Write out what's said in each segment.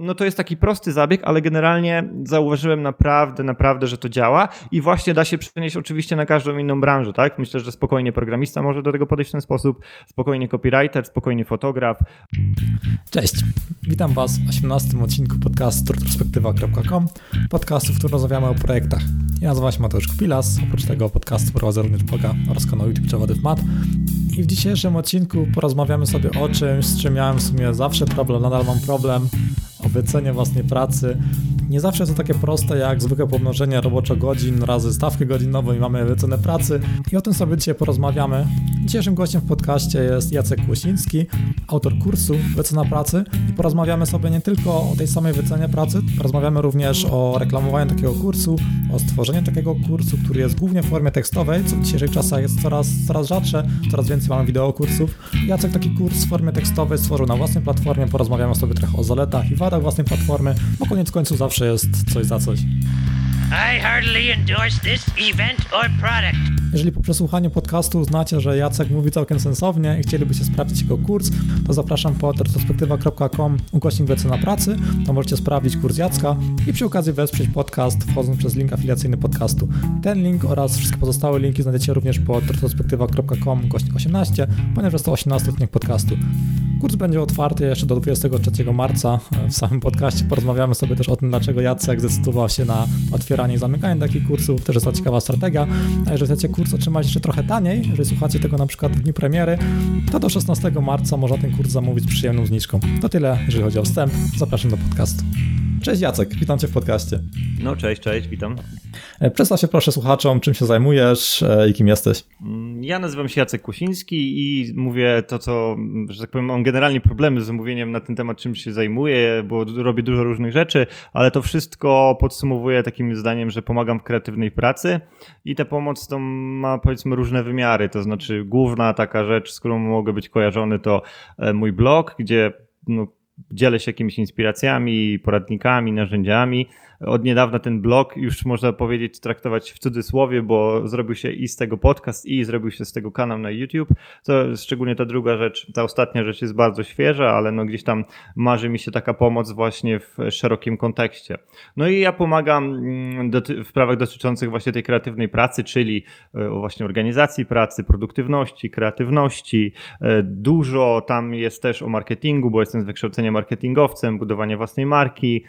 no to jest taki prosty zabieg, ale generalnie zauważyłem naprawdę, naprawdę, że to działa i właśnie da się przenieść oczywiście na każdą inną branżę, tak? Myślę, że spokojnie programista może do tego podejść w ten sposób, spokojnie copywriter, spokojnie fotograf. Cześć, witam Was w 18 odcinku podcastu retrospektywa.com, podcastu, w którym rozmawiamy o projektach. Ja nazywam się Mateusz Kupilas, oprócz tego podcastu prowadzę również bloga oraz kanał YouTube w Mat. I w dzisiejszym odcinku porozmawiamy sobie o czymś, z czym miałem w sumie zawsze problem, nadal mam problem, wycenie własnej pracy. Nie zawsze jest to takie proste jak zwykłe pomnożenie roboczo godzin razy stawkę godzinową i mamy wycenę pracy. I o tym sobie dzisiaj porozmawiamy. Dzisiejszym gościem w podcaście jest Jacek Kłosiński, autor kursu Wycena Pracy i porozmawiamy sobie nie tylko o tej samej wycenie pracy, porozmawiamy również o reklamowaniu takiego kursu, o stworzeniu takiego kursu, który jest głównie w formie tekstowej, co w dzisiejszych czasach jest coraz, coraz rzadsze, coraz więcej mamy wideo kursów. Jacek taki kurs w formie tekstowej stworzył na własnej platformie, porozmawiamy sobie trochę o zaletach i wadach własnej platformy, bo koniec końców zawsze jest coś za coś. I endorse this event or product. Jeżeli po przesłuchaniu podcastu uznacie, że Jacek mówi całkiem sensownie i chcielibyście sprawdzić jego kurs, to zapraszam pod retrospektywa.com ukośnik na pracy, to możecie sprawdzić kurs Jacka i przy okazji wesprzeć podcast wchodząc przez link afiliacyjny podcastu. Ten link oraz wszystkie pozostałe linki znajdziecie również pod retrospektywa.com ukośnik 18, ponieważ jest to 18 odcinek podcastu. Kurs będzie otwarty jeszcze do 23 marca. W samym podcaście porozmawiamy sobie też o tym, dlaczego Jacek zdecydował się na otwieranie i zamykanie takich kursów. Też jest to ciekawa strategia. A jeżeli chcecie kurs otrzymać jeszcze trochę taniej, jeżeli słuchacie tego na przykład w dniu premiery, to do 16 marca można ten kurs zamówić z przyjemną zniżką. To tyle, jeżeli chodzi o wstęp. Zapraszam do podcastu. Cześć Jacek, witam Cię w podcaście. No cześć, cześć, witam. E, przedstaw się proszę słuchaczom, czym się zajmujesz e, i kim jesteś. Ja nazywam się Jacek Kusiński i mówię to, co, że tak powiem, mam generalnie problemy z mówieniem na ten temat, czym się zajmuję, bo robię dużo różnych rzeczy, ale to wszystko podsumowuję takim zdaniem, że pomagam w kreatywnej pracy i ta pomoc to ma powiedzmy różne wymiary, to znaczy główna taka rzecz, z którą mogę być kojarzony to e, mój blog, gdzie no, dzielę się jakimiś inspiracjami, poradnikami, narzędziami, od niedawna ten blog już można powiedzieć traktować w cudzysłowie, bo zrobił się i z tego podcast, i zrobił się z tego kanał na YouTube. To szczególnie ta druga rzecz, ta ostatnia rzecz jest bardzo świeża, ale no gdzieś tam marzy mi się taka pomoc właśnie w szerokim kontekście. No i ja pomagam mm, w sprawach dotyczących właśnie tej kreatywnej pracy, czyli e, właśnie organizacji pracy, produktywności, kreatywności. E, dużo tam jest też o marketingu, bo jestem z wykształcenia marketingowcem, budowanie własnej marki,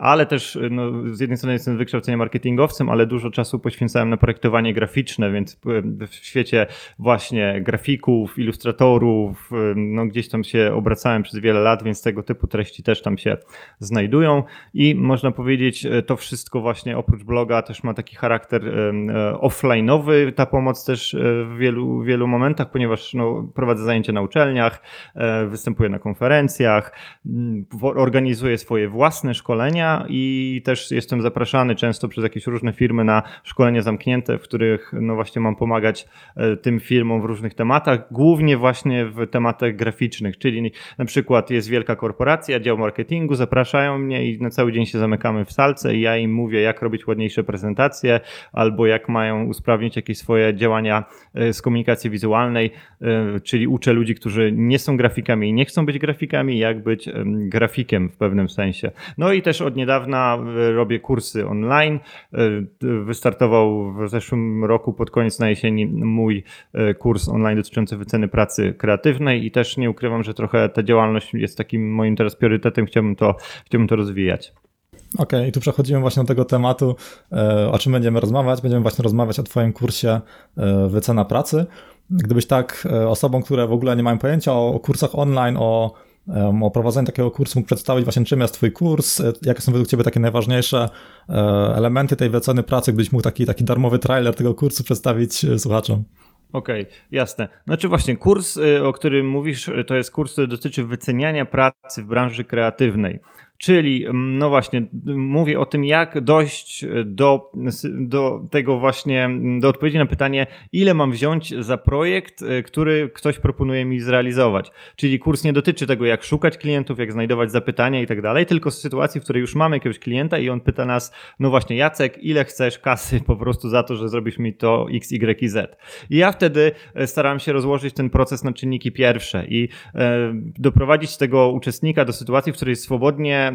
ale też no, z jednej strony jestem wykształceniem marketingowcem, ale dużo czasu poświęcałem na projektowanie graficzne, więc e, w świecie właśnie grafików, ilustratorów, e, no gdzieś tam się obracałem przez wiele lat, więc tego typu treści też tam się znajdują. I można powiedzieć, e, to wszystko właśnie oprócz bloga też ma taki charakter offline'owy, ta pomoc też w wielu, wielu momentach, ponieważ no, prowadzę zajęcia na uczelniach, występuję na konferencjach, organizuję swoje własne szkolenia i też jestem zapraszany często przez jakieś różne firmy na szkolenia zamknięte, w których no właśnie mam pomagać e, tym firmom w różnych tematach, głównie właśnie w tematach graficznych, czyli na przykład jest wielka korporacja, dział marketingu, zapraszają mnie i na cały dzień się zamykamy w salce i ja im mówię, jak robić ładniejsze prezentacje albo jak mają usprawnić jakieś swoje działania e, z komunikacji wizualnej, e, czyli uczę ludzi, którzy nie są grafikami i nie chcą być grafikami, jak być grafikiem w pewnym sensie. No i też od niedawna robię kursy online. E, wystartował w zeszłym roku pod koniec na jesieni mój e, kurs online dotyczący wyceny pracy kreatywnej i też nie ukrywam, że trochę ta działalność jest takim moim teraz priorytetem. Chciałbym to, chciałbym to rozwijać. Okej, okay, i tu przechodzimy właśnie do tego tematu, e, o czym będziemy rozmawiać. Będziemy właśnie rozmawiać o Twoim kursie Wycena Pracy. Gdybyś tak osobom, które w ogóle nie mają pojęcia o kursach online, o o prowadzeniu takiego kursu mógł przedstawić właśnie czym jest twój kurs, e, jakie są według ciebie takie najważniejsze e, elementy tej wyceny pracy, gdybyś mógł taki, taki darmowy trailer tego kursu przedstawić e, słuchaczom. Okej, okay, jasne. Znaczy właśnie kurs, o którym mówisz, to jest kurs, który dotyczy wyceniania pracy w branży kreatywnej. Czyli, mm, no właśnie, mówię o tym, jak dojść do, do tego właśnie, do odpowiedzi na pytanie, ile mam wziąć za projekt, e, który ktoś proponuje mi zrealizować. Czyli kurs nie dotyczy tego, jak szukać klientów, jak znajdować zapytania i tak dalej, tylko z sytuacji, w której już mamy jakiegoś klienta i on pyta nas, no właśnie, Jacek, ile chcesz kasy po prostu za to, że zrobisz mi to X, Y i Z. I ja wtedy e, staram się rozłożyć ten proces na czynniki pierwsze i e, doprowadzić tego uczestnika do sytuacji, w której swobodnie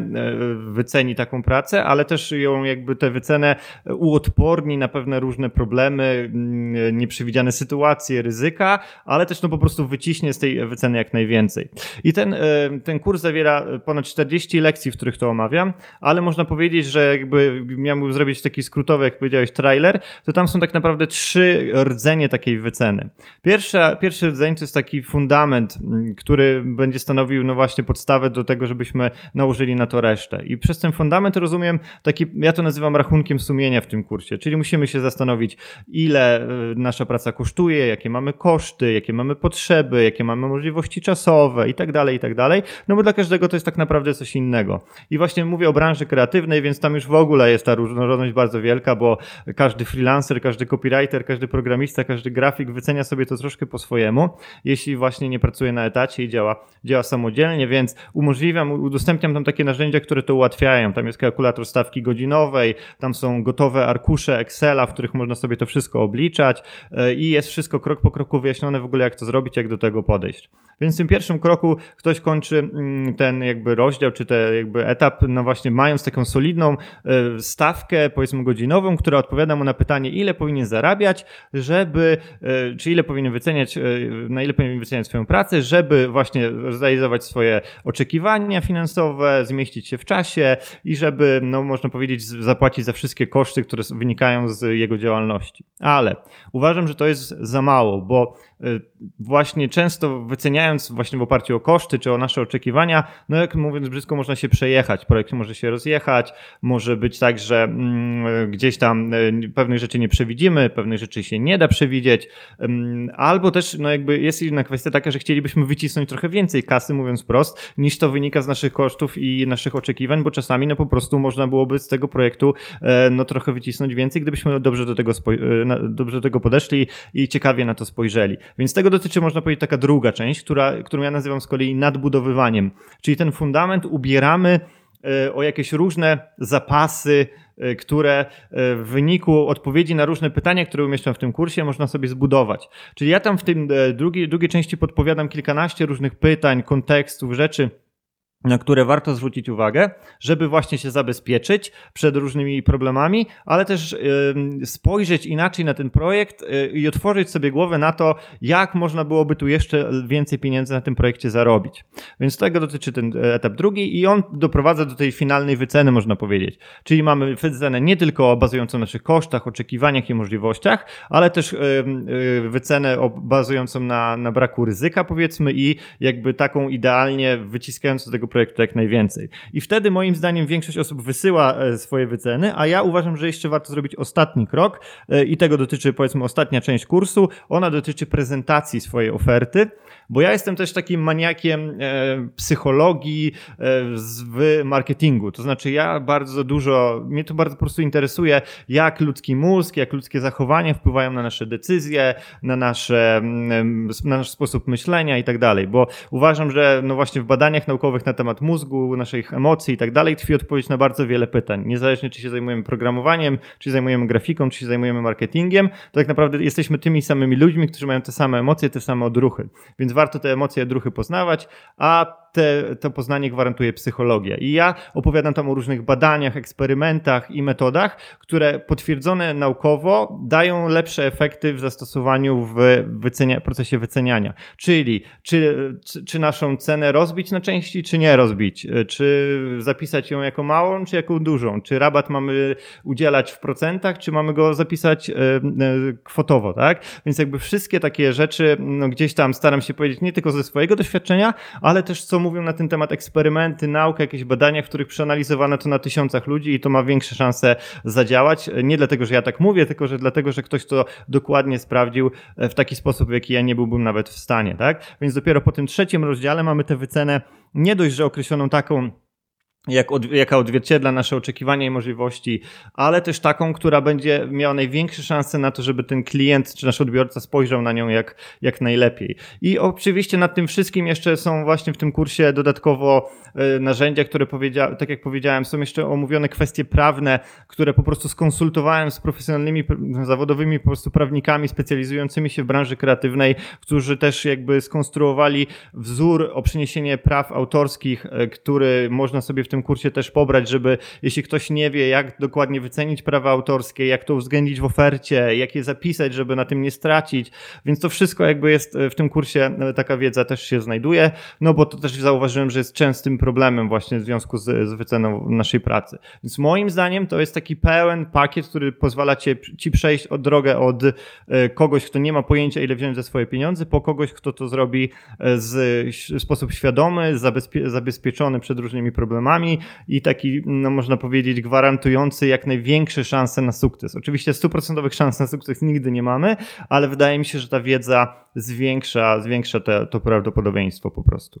wyceni taką pracę, ale też ją jakby tę wycenę uodporni na pewne różne problemy, mm, nieprzewidziane sytuacje, ryzyka, ale też no po prostu wyciśnie z tej wyceny jak najwięcej. I ten, ten kurs zawiera ponad 40 lekcji, w których to omawiam, ale można powiedzieć, że jakby miałbym zrobić taki skrótowy, jak powiedziałeś, trailer, to tam są tak naprawdę trzy rdzenie takiej wyceny. Pierwsza, pierwszy rdzeń to jest taki fundament, mm, który będzie stanowił no właśnie podstawę do tego, żebyśmy nałożyli na to resztę. I przez ten fundament rozumiem taki, ja to nazywam rachunkiem sumienia w tym kursie, czyli musimy się zastanowić, ile y, nasza praca kosztuje, jakie mamy koszty, jakie mamy potrzeby, jakie mamy możliwości czasowe i tak dalej, i tak dalej. No bo dla każdego to jest tak naprawdę coś innego. I właśnie mówię o branży kreatywnej, więc tam już w ogóle jest ta różnorodność bardzo wielka, bo każdy freelancer, każdy copywriter, każdy programista, każdy grafik wycenia sobie to troszkę po swojemu, jeśli właśnie nie pracuje na etacie i działa, działa samodzielnie, więc umożliwiam, udostępniam tam takie narzędzia, które to ułatwiają. Tam jest kalkulator stawki godzinowej, tam są gotowe arkusze Excela, w których można sobie to wszystko obliczać e, i jest wszystko krok po kroku wyjaśnione w ogóle, jak to zrobić, jak do tego podejść. Więc w tym pierwszym kroku ktoś kończy mm, ten jakby rozdział, czy ten jakby etap, no właśnie mając taką solidną e, stawkę, powiedzmy godzinową, która odpowiada mu na pytanie, ile powinien zarabiać, żeby, e, czy ile powinien wyceniać, na ile powinien wyceniać swoją pracę, żeby właśnie zrealizować swoje oczekiwania finansowe, zmieścić się w czasie i żeby, no można powiedzieć, zapłacić za wszystkie koszty, które wynikają z jego działalności. Ale uważam, że to jest za mało, bo Y, właśnie często wyceniając właśnie w oparciu o koszty czy o nasze oczekiwania, no jak mówiąc brzydko, można się przejechać. Projekt może się rozjechać, może być tak, że mm, gdzieś tam y, pewnych rzeczy nie przewidzimy, pewnych rzeczy się nie da przewidzieć, albo też no jakby jest inna kwestia taka, że chcielibyśmy wycisnąć trochę więcej kasy, mówiąc prost, niż to wynika z naszych kosztów i naszych oczekiwań, bo czasami no po prostu można byłoby z tego projektu e, no trochę wycisnąć więcej, gdybyśmy dobrze do tego, e, dobrze do tego podeszli i ciekawie na to spojrzeli. Więc tego dotyczy, można powiedzieć, taka druga część, która, którą ja nazywam z kolei nadbudowywaniem. Czyli ten fundament ubieramy e, o jakieś różne zapasy, które w wyniku odpowiedzi na różne pytania, które umieszczam w tym kursie, można sobie zbudować. Czyli ja tam w tym drugiej, drugiej części podpowiadam kilkanaście różnych pytań, kontekstów, rzeczy, na które warto zwrócić uwagę, żeby właśnie się zabezpieczyć przed różnymi problemami, ale też spojrzeć inaczej na ten projekt y, i otworzyć sobie głowę na to, jak można byłoby tu jeszcze więcej pieniędzy na tym projekcie zarobić. Więc tego dotyczy ten e, etap drugi i on doprowadza do tej finalnej wyceny, można powiedzieć. Czyli mamy wycenę nie tylko bazującą na naszych kosztach, oczekiwaniach i możliwościach, ale też y, wycenę bazującą na, na braku ryzyka, powiedzmy, i jakby taką idealnie wyciskającą tego projektu jak najwięcej. I wtedy moim zdaniem większość osób wysyła e, swoje wyceny, a ja uważam, że jeszcze warto zrobić ostatni krok e, i tego dotyczy powiedzmy ostatnia część kursu. Ona dotyczy prezentacji swojej oferty bo ja jestem też takim maniakiem e, psychologii e, w marketingu. To znaczy, ja bardzo dużo, mnie to bardzo po prostu interesuje, jak ludzki mózg, jak ludzkie zachowania wpływają na nasze decyzje, na, nasze, mm, na nasz sposób myślenia i tak dalej. Bo uważam, że no właśnie w badaniach naukowych na temat mózgu, naszych emocji i tak dalej tkwi odpowiedź na bardzo wiele pytań. Niezależnie, czy się zajmujemy programowaniem, czy zajmujemy grafiką, czy się zajmujemy marketingiem, to tak naprawdę jesteśmy tymi samymi ludźmi, którzy mają te same emocje, te same odruchy. Więc warto te emocje, odruchy poznawać, a te, to poznanie gwarantuje psychologia. I ja opowiadam tam o różnych badaniach, eksperymentach i metodach, które potwierdzone naukowo dają lepsze efekty w zastosowaniu w wycenia, procesie wyceniania. Czyli czy, czy, czy, naszą cenę rozbić na części, czy nie rozbić? Czy zapisać ją jako małą, czy jako dużą? Czy rabat mamy udzielać w procentach, czy mamy go zapisać e, e, kwotowo, tak? Więc jakby wszystkie takie rzeczy, no gdzieś tam staram się powiedzieć nie tylko ze swojego doświadczenia, ale też co mówią na ten temat eksperymenty, nauka, jakieś badania, w których przeanalizowano to na tysiącach ludzi i to ma większe szanse zadziałać. Nie dlatego, że ja tak mówię, tylko że dlatego, że ktoś to dokładnie sprawdził e, w taki sposób, w jaki ja nie byłbym nawet w stanie, tak? Więc dopiero po tym trzecim rozdziale mamy tę wycenę nie dość, że określoną taką jak od, jaka odzwierciedla nasze oczekiwania i możliwości, ale też taką, która będzie miała największe szanse na to, żeby ten klient czy nasz odbiorca spojrzał na nią jak, jak najlepiej. I oczywiście nad tym wszystkim jeszcze są właśnie w tym kursie dodatkowo y, narzędzia, które powiedziałem, tak jak powiedziałem, są jeszcze omówione kwestie prawne, które po prostu skonsultowałem z profesjonalnymi, zawodowymi po prostu prawnikami specjalizującymi się w branży kreatywnej, którzy też jakby skonstruowali wzór o przeniesienie praw autorskich, y, który można sobie w tym kursie też pobrać, żeby jeśli ktoś nie wie, jak dokładnie wycenić prawa autorskie, jak to uwzględnić w ofercie, jak je zapisać, żeby na tym nie stracić. Więc to wszystko jakby jest w tym kursie, taka wiedza też się znajduje, no bo to też zauważyłem, że jest częstym problemem właśnie w związku z, z wyceną naszej pracy. Więc moim zdaniem to jest taki pełen pakiet, który pozwala cię, ci przejść od drogę od e, kogoś, kto nie ma pojęcia, ile wziąć za swoje pieniądze, po kogoś, kto to zrobi e, z, w sposób świadomy, zabezpie, zabezpieczony przed różnymi problemami i taki, no można powiedzieć, gwarantujący jak największe szanse na sukces. Oczywiście stuprocentowych szans na sukces nigdy nie mamy, ale wydaje mi się, że ta wiedza zwiększa, zwiększa te, to prawdopodobieństwo po prostu.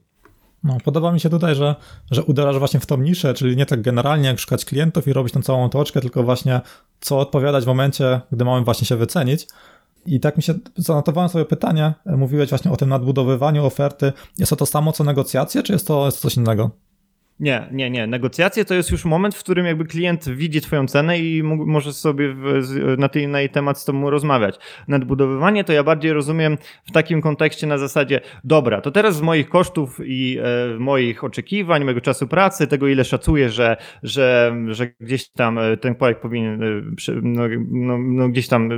No, podoba mi się tutaj, że, że uderzasz właśnie w tą niszę, czyli nie tak generalnie jak szukać klientów i robić tą całą toczkę, tylko właśnie co odpowiadać w momencie, gdy mamy właśnie się wycenić. I tak mi się, zanotowałem sobie pytanie, mówiłeś właśnie o tym nadbudowywaniu oferty. Jest to to samo co negocjacje, czy jest to, jest to coś innego? Nie, nie, nie. Negocjacje to jest już moment, w którym jakby klient widzi twoją cenę i może sobie w, na, tej, na jej temat z tobą rozmawiać. Nadbudowywanie to ja bardziej rozumiem w takim kontekście na zasadzie, dobra, to teraz z moich kosztów i e, moich oczekiwań, mojego czasu pracy, tego ile szacuję, że, że, że gdzieś tam e, ten projekt powinien, e, no, no, no, gdzieś tam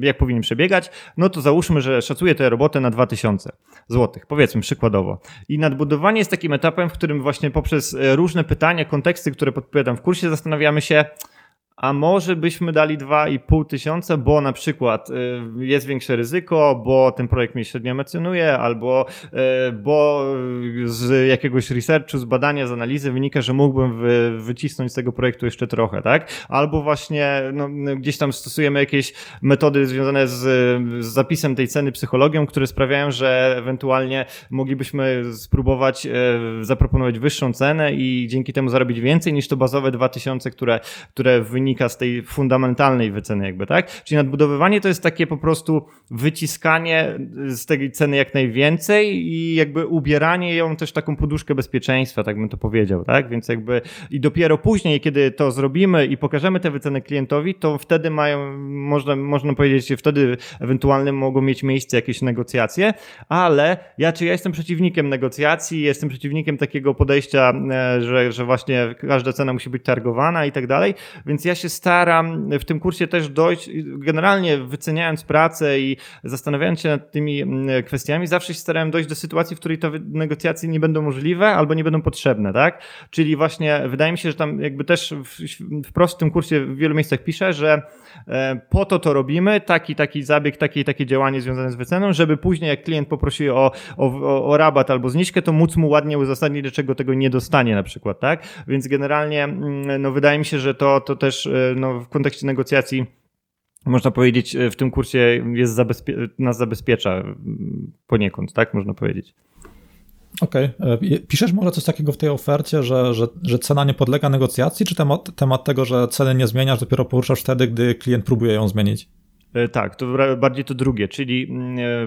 jak powinien przebiegać, no to załóżmy, że szacuję tę robotę na 2000 złotych, powiedzmy przykładowo. I nadbudowanie jest takim etapem, w którym właśnie poprzez różne pytania, konteksty, które podpowiadam w kursie, zastanawiamy się, a może byśmy dali 2,5 tysiąca, bo na przykład y, jest większe ryzyko, bo ten projekt mnie średnio emocjonuje, albo y, bo z jakiegoś researchu, z badania, z analizy wynika, że mógłbym wy, wycisnąć z tego projektu jeszcze trochę, tak? Albo właśnie no, gdzieś tam stosujemy jakieś metody związane z, z zapisem tej ceny psychologią, które sprawiają, że ewentualnie moglibyśmy spróbować y, zaproponować wyższą cenę i dzięki temu zarobić więcej niż to bazowe 2000, które, które wynika wynika z tej fundamentalnej wyceny jakby, tak? Czyli nadbudowywanie to jest takie po prostu wyciskanie z tej ceny jak najwięcej i jakby ubieranie ją też taką poduszkę bezpieczeństwa, tak bym to powiedział, tak? Więc jakby i dopiero później, kiedy to zrobimy i pokażemy te wyceny klientowi, to wtedy mają, można, można powiedzieć, wtedy ewentualnie mogą mieć miejsce jakieś negocjacje, ale ja, czy ja jestem przeciwnikiem negocjacji, jestem przeciwnikiem takiego podejścia, e, że, że właśnie każda cena musi być targowana i tak dalej, więc ja się staram w tym kursie też dojść, generalnie wyceniając pracę i zastanawiając się nad tymi mm, kwestiami, zawsze się starałem dojść do sytuacji, w której te negocjacje nie będą możliwe albo nie będą potrzebne, tak? Czyli właśnie wydaje mi się, że tam jakby też wprost w tym kursie w wielu miejscach piszę, że e, po to to robimy, taki, taki zabieg, takie, takie działanie związane z wyceną, żeby później jak klient poprosi o, o, o rabat albo zniżkę, to móc mu ładnie uzasadnić, dlaczego tego nie dostanie na przykład, tak? Więc generalnie mm, no wydaje mi się, że to, to też E, no, w kontekście negocjacji można powiedzieć, e, w tym kursie jest zabezpie nas zabezpiecza poniekąd, tak można powiedzieć. Okej. Okay. E, piszesz może coś takiego w tej ofercie, że, że, że cena nie podlega negocjacji, czy temat, temat tego, że ceny nie zmieniasz, dopiero poruszasz wtedy, gdy klient próbuje ją zmienić? Tak, to bardziej to drugie, czyli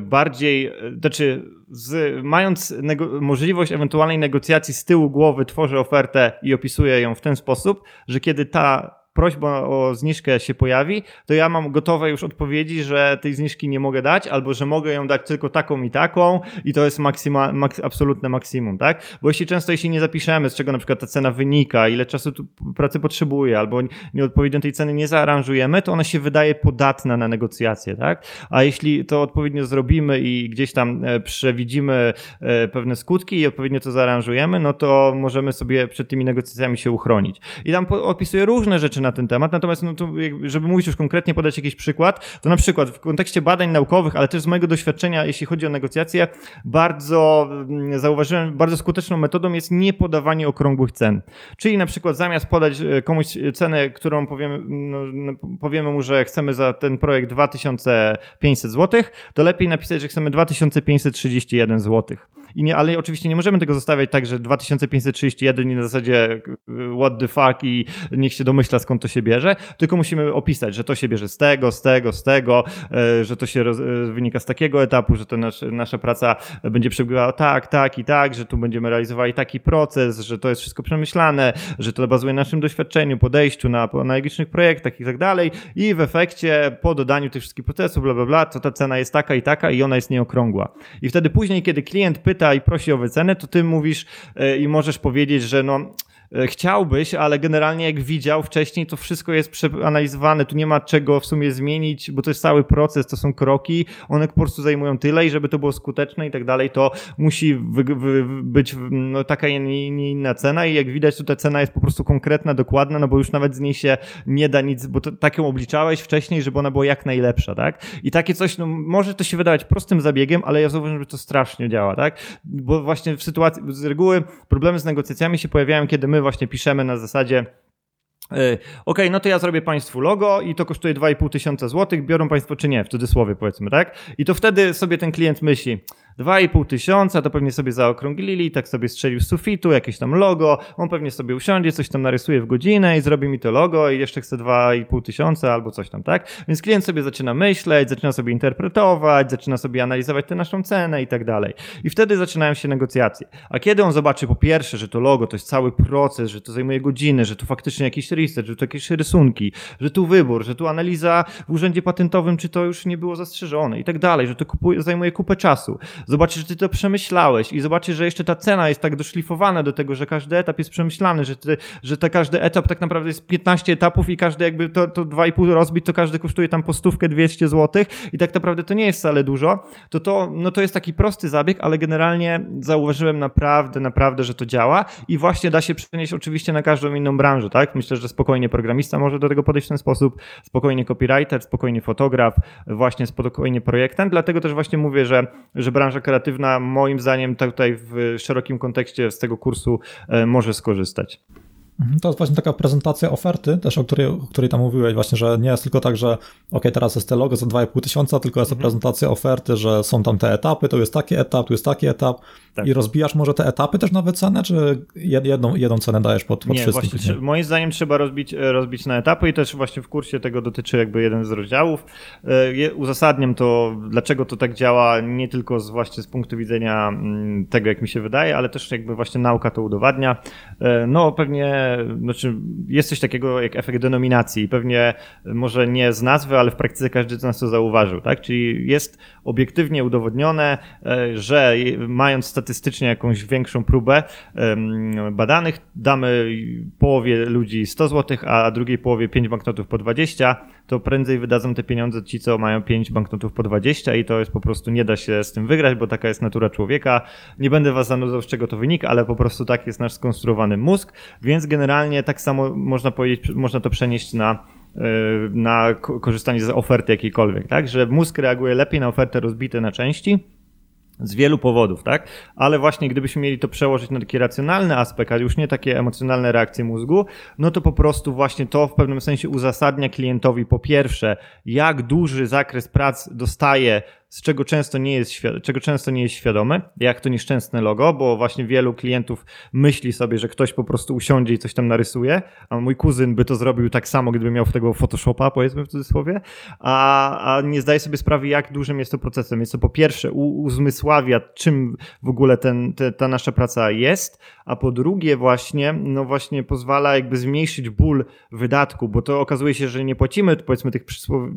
bardziej, znaczy z, mając możliwość ewentualnej negocjacji z tyłu głowy, tworzę ofertę i opisuję ją w ten sposób, że kiedy ta prośba o zniżkę się pojawi, to ja mam gotowe już odpowiedzi, że tej zniżki nie mogę dać, albo że mogę ją dać tylko taką i taką i to jest maksyma, mak, absolutne maksimum, tak? Bo jeśli często jeśli nie zapiszemy, z czego na przykład ta cena wynika, ile czasu pracy potrzebuje, albo nieodpowiednio tej ceny nie zaaranżujemy, to ona się wydaje podatna na negocjacje, tak? A jeśli to odpowiednio zrobimy i gdzieś tam e, przewidzimy e, pewne skutki i odpowiednio to zaaranżujemy, no to możemy sobie przed tymi negocjacjami się uchronić. I tam opisuję różne rzeczy na na ten temat. Natomiast, no to, żeby mówić już konkretnie, podać jakiś przykład, to na przykład w kontekście badań naukowych, ale też z mojego doświadczenia, jeśli chodzi o negocjacje, bardzo mm, zauważyłem, bardzo skuteczną metodą jest nie podawanie okrągłych cen. Czyli na przykład zamiast podać e, komuś cenę, którą powiemy, no, no, powiemy mu, że chcemy za ten projekt 2500 zł, to lepiej napisać, że chcemy 2531 zł. I nie, ale oczywiście nie możemy tego zostawiać tak, że 2531 i na zasadzie y, what the fuck i niech się domyśla skąd to się bierze, tylko musimy opisać, że to się bierze z tego, z tego, z tego, y, że to się y, wynika z takiego etapu, że to nasz, nasza praca będzie przebiegała tak, tak i tak, że tu będziemy realizowali taki proces, że to jest wszystko przemyślane, że to bazuje na naszym doświadczeniu, podejściu, na analogicznych projektach i tak dalej i w efekcie po dodaniu tych wszystkich procesów, bla, bla, bla, to ta cena jest taka i taka i ona jest nieokrągła. I wtedy później, kiedy klient pyta i prosi o wycenę, to ty mówisz e, i możesz powiedzieć, że no e, chciałbyś, ale generalnie jak widział wcześniej, to wszystko jest przeanalizowane, tu nie ma czego w sumie zmienić, bo to jest cały proces, to są kroki, one po prostu zajmują tyle i żeby to było skuteczne i tak dalej, to musi wy, wy, być no, taka nie, nie inna cena i jak widać, to ta cena jest po prostu konkretna, dokładna, no bo już nawet z niej się nie da nic, bo to, tak ją obliczałeś wcześniej, żeby ona była jak najlepsza, tak? I takie coś, no może to się wydawać prostym zabiegiem, ale ja zauważyłem, że to strasznie działa, tak? Bo właśnie w sytuacji, z reguły problemy z negocjacjami się pojawiają, kiedy my właśnie piszemy na zasadzie E, OK, no to ja zrobię Państwu logo i to kosztuje 2,5 tysiąca złotych, biorą Państwo czy nie, w cudzysłowie powiedzmy, tak? I to wtedy sobie ten klient myśli, 2,5 tysiąca, to pewnie sobie zaokrąglili, tak sobie strzelił z sufitu, jakieś tam logo, on pewnie sobie usiądzie, coś tam narysuje w godzinę i zrobi mi to logo i jeszcze chce 2,5 tysiąca albo coś tam, tak? Więc klient sobie zaczyna myśleć, zaczyna sobie interpretować, zaczyna sobie analizować tę naszą cenę i tak dalej. I wtedy zaczynają się negocjacje. A kiedy on zobaczy po pierwsze, że to logo to jest cały proces, że to zajmuje godziny, że to faktycznie jakiś research, że tu jakieś rysunki, że tu wybór, że tu analiza w urzędzie patentowym, czy to już nie było zastrzeżone i tak dalej, że to kupuje, zajmuje kupę czasu. Zobaczysz, że ty to przemyślałeś i zobaczysz, że jeszcze ta cena jest tak doszlifowana do tego, że każdy etap jest przemyślany, że, ty, że te, każdy etap tak naprawdę jest 15 etapów i każdy jakby to, to 2,5 rozbić, to każdy kosztuje tam po stówkę 200 zł i tak naprawdę to nie jest wcale dużo, to to, no to jest taki prosty zabieg, ale generalnie zauważyłem naprawdę, naprawdę, że to działa i właśnie da się przenieść oczywiście na każdą inną branżę, tak? Myślę, że spokojnie programista może do tego podejść w ten sposób, spokojnie copywriter, spokojnie fotograf, właśnie spokojnie projektant, dlatego też właśnie mówię, że, że branża kreatywna moim zdaniem tutaj w szerokim kontekście z tego kursu e, może skorzystać. Mhm, to jest właśnie taka prezentacja oferty, też o której, o której tam mówiłeś, właśnie, że nie jest tylko tak, że ok, teraz jest te logo za 2,5 tysiąca, tylko jest to mhm. prezentacja oferty, że są tam te etapy, to jest taki etap, tu jest taki etap tak. i rozbijasz może te etapy też na wycenę, czy jedną, jedną cenę dajesz pod, pod nie, wszystkim? Właśnie, moim zdaniem trzeba rozbić, e, rozbić na etapy i też właśnie w kursie tego dotyczy jakby jeden z rozdziałów. E, uzasadniam to, dlaczego to tak działa, nie tylko z, właśnie z punktu widzenia mm, tego, jak mi się wydaje, ale też jakby właśnie nauka to udowadnia. E, no pewnie znaczy jest coś takiego jak efekt denominacji. Pewnie może nie z nazwy, ale w praktyce każdy z nas to zauważył, tak? Czyli jest obiektywnie udowodnione, e, że mając statystycznie jakąś większą próbę badanych, damy połowie ludzi 100 zł, a drugiej połowie 5 banknotów po 20, to prędzej wydadzą te pieniądze ci, co mają 5 banknotów po 20 i to jest po prostu nie da się z tym wygrać, bo taka jest natura człowieka. Nie będę was zanudzał, z czego to wynika, ale po prostu tak jest nasz skonstruowany mózg, więc generalnie tak samo można powiedzieć, można to przenieść na e, na korzystanie z oferty jakiejkolwiek, tak? Że mózg reaguje lepiej na ofertę rozbite na części, z wielu powodów, tak? Ale właśnie gdybyśmy mieli to przełożyć na taki racjonalny aspekt, a już nie takie emocjonalne reakcje mózgu, no to po prostu właśnie to w pewnym sensie uzasadnia klientowi po pierwsze, jak duży zakres prac dostaje z czego często nie jest, czego często nie jest świadome, jak to nieszczęsne logo, bo właśnie wielu klientów myśli sobie, że ktoś po prostu usiądzie i coś tam narysuje, a mój kuzyn by to zrobił tak samo, gdyby miał w tego Photoshopa, powiedzmy w cudzysłowie, a, a nie zdaje sobie sprawy, jak dużym jest to procesem. Jest to po pierwsze uzmysławia, czym w ogóle ten, te, ta nasza praca jest, a po drugie właśnie, no właśnie pozwala jakby zmniejszyć ból wydatku, bo to okazuje się, że nie płacimy powiedzmy tych,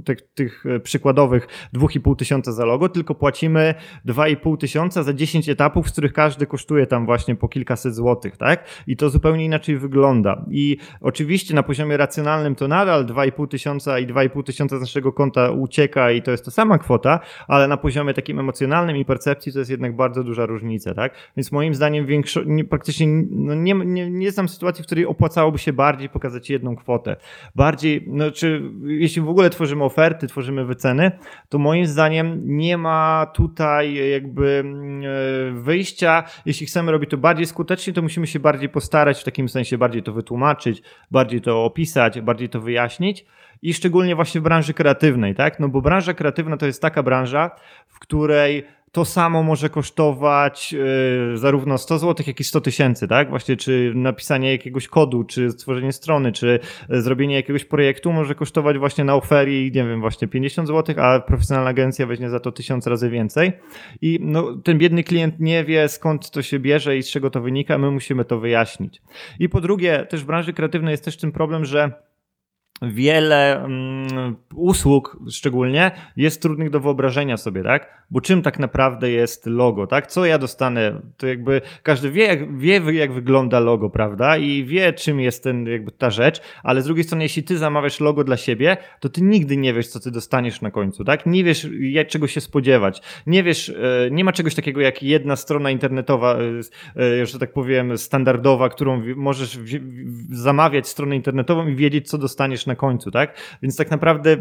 tych, tych e, przykładowych 2,5 tysiąca za logo, tylko płacimy 2,5 tysiąca za 10 etapów, z których każdy kosztuje tam właśnie po kilkaset złotych, tak? I to zupełnie inaczej wygląda. I oczywiście na poziomie racjonalnym to nadal 2,5 tysiąca i 2,5 tysiąca z naszego konta ucieka i to jest ta sama kwota, ale na poziomie takim emocjonalnym i percepcji to jest jednak bardzo duża różnica, tak? Więc moim zdaniem większo- nie, praktycznie no nie, nie, nie znam sytuacji, w której opłacałoby się bardziej pokazać jedną kwotę. Bardziej, no czy jeśli w ogóle tworzymy oferty, tworzymy wyceny, to moim zdaniem nie ma tutaj jakby mm, e, wyjścia. Jeśli chcemy robić to bardziej skutecznie, to musimy się bardziej postarać, w takim sensie bardziej to wytłumaczyć, bardziej to opisać, bardziej to wyjaśnić i szczególnie właśnie w branży kreatywnej, tak? No bo branża kreatywna to jest taka branża, w której to samo może kosztować yy, zarówno 100 zł, jak i 100 tysięcy, tak? Właśnie czy napisanie jakiegoś kodu, czy stworzenie strony, czy e, zrobienie jakiegoś projektu może kosztować właśnie na oferii, nie wiem, właśnie 50 zł, a profesjonalna agencja weźmie za to tysiąc razy więcej. I no, ten biedny klient nie wie skąd to się bierze i z czego to wynika, my musimy to wyjaśnić. I po drugie, też w branży kreatywnej jest też ten problem, że wiele mm, usług szczególnie jest trudnych do wyobrażenia sobie, tak? Bo czym tak naprawdę jest logo, tak? Co ja dostanę? To jakby każdy wie jak, wie, jak wygląda logo, prawda? I wie, czym jest ten, jakby ta rzecz, ale z drugiej strony, jeśli ty zamawiasz logo dla siebie, to ty nigdy nie wiesz, co ty dostaniesz na końcu, tak? Nie wiesz, jak, czego się spodziewać. Nie wiesz, e, nie ma czegoś takiego jak jedna strona internetowa, e, e, że tak powiem, standardowa, którą możesz zamawiać stronę internetową i wiedzieć, co dostaniesz na końcu, tak? Więc tak naprawdę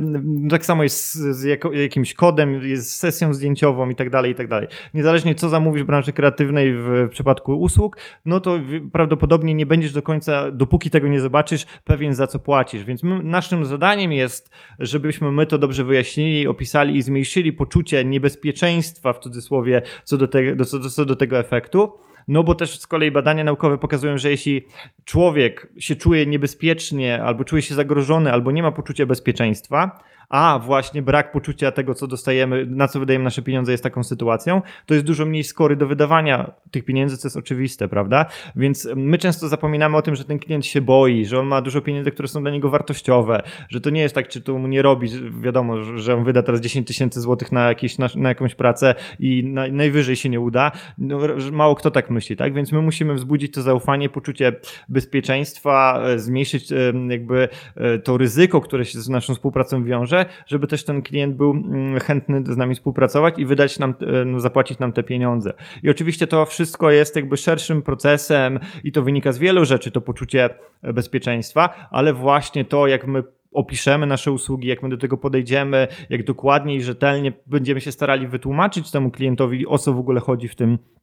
tak samo jest z jakimś kodem, jest sesją zdjęciową i tak dalej, i tak dalej. Niezależnie co zamówisz w branży kreatywnej w przypadku usług, no to prawdopodobnie nie będziesz do końca, dopóki tego nie zobaczysz, pewien za co płacisz. Więc my, naszym zadaniem jest, żebyśmy my to dobrze wyjaśnili, opisali i zmniejszyli poczucie niebezpieczeństwa w cudzysłowie co do, te, co, co do tego efektu. No bo też z kolei badania naukowe pokazują, że jeśli człowiek się czuje niebezpiecznie, albo czuje się zagrożony, albo nie ma poczucia bezpieczeństwa, a właśnie brak poczucia tego, co dostajemy, na co wydajemy nasze pieniądze jest taką sytuacją, to jest dużo mniej skory do wydawania tych pieniędzy, co jest oczywiste, prawda? Więc my często zapominamy o tym, że ten klient się boi, że on ma dużo pieniędzy, które są dla niego wartościowe, że to nie jest tak, czy to mu nie robi, wiadomo, że on wyda teraz 10 tysięcy złotych na, jakieś, na, na, jakąś pracę i na, najwyżej się nie uda. No, mało kto tak myśli, tak? Więc my musimy wzbudzić to zaufanie, poczucie bezpieczeństwa, e, zmniejszyć e, jakby e, to ryzyko, które się z naszą współpracą wiąże, żeby też ten klient był mm, chętny z nami współpracować i wydać nam, e, no, zapłacić nam te pieniądze. I oczywiście to wszystko jest jakby szerszym procesem i to wynika z wielu rzeczy, to poczucie bezpieczeństwa, ale właśnie to, jak my opiszemy nasze usługi, jak my do tego podejdziemy, jak dokładnie i rzetelnie będziemy się starali wytłumaczyć temu klientowi, o co w ogóle chodzi w tym e,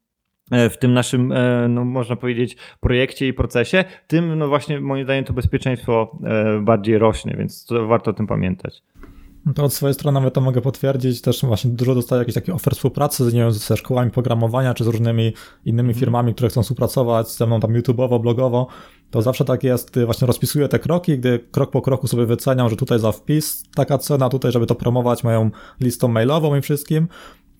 w tym naszym, e, no można powiedzieć, projekcie i procesie, tym no właśnie moim zdaniem to bezpieczeństwo bardziej rośnie, więc warto o tym pamiętać. No to od swojej strony nawet to mogę potwierdzić. Też właśnie dużo dostaję jakichś takich ofert współpracy nie wiem, ze szkołami programowania, czy z różnymi innymi mhm. firmami, które chcą współpracować ze mną tam YouTube'owo, blogowo. To zawsze tak jest, właśnie rozpisuję te kroki, gdy krok po kroku sobie wyceniam, że tutaj za wpis taka cena, tutaj, żeby to promować moją listą mailową i wszystkim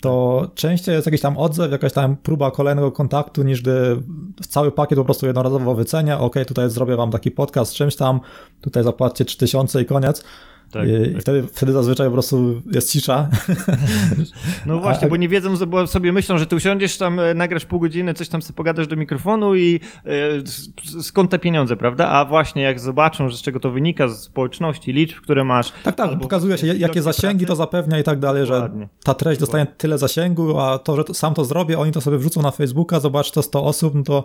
to częściej jest jakiś tam odzew, jakaś tam próba kolejnego kontaktu, niż gdy cały pakiet po prostu jednorazowo wycenia, ok, tutaj zrobię wam taki podcast z czymś tam, tutaj zapłacicie 3000 i koniec. Tak, I tak. Wtedy, wtedy zazwyczaj po prostu jest cisza. No właśnie, A, bo nie wiedzą, bo sobie myślą, że ty usiądziesz tam, e, nagrasz pół godziny, coś tam sobie pogadasz do mikrofonu i e, skąd te pieniądze, prawda? A właśnie jak zobaczą, że z czego to wynika, z społeczności, liczb, które masz. Tak, tak, pokazuje się jakie zasięgi to zapewnia i tak dalej, że ta treść dostaje tyle zasięgu, a to, że sam to zrobię, oni to sobie wrzucą na Facebooka, zobacz to 100 osób, no to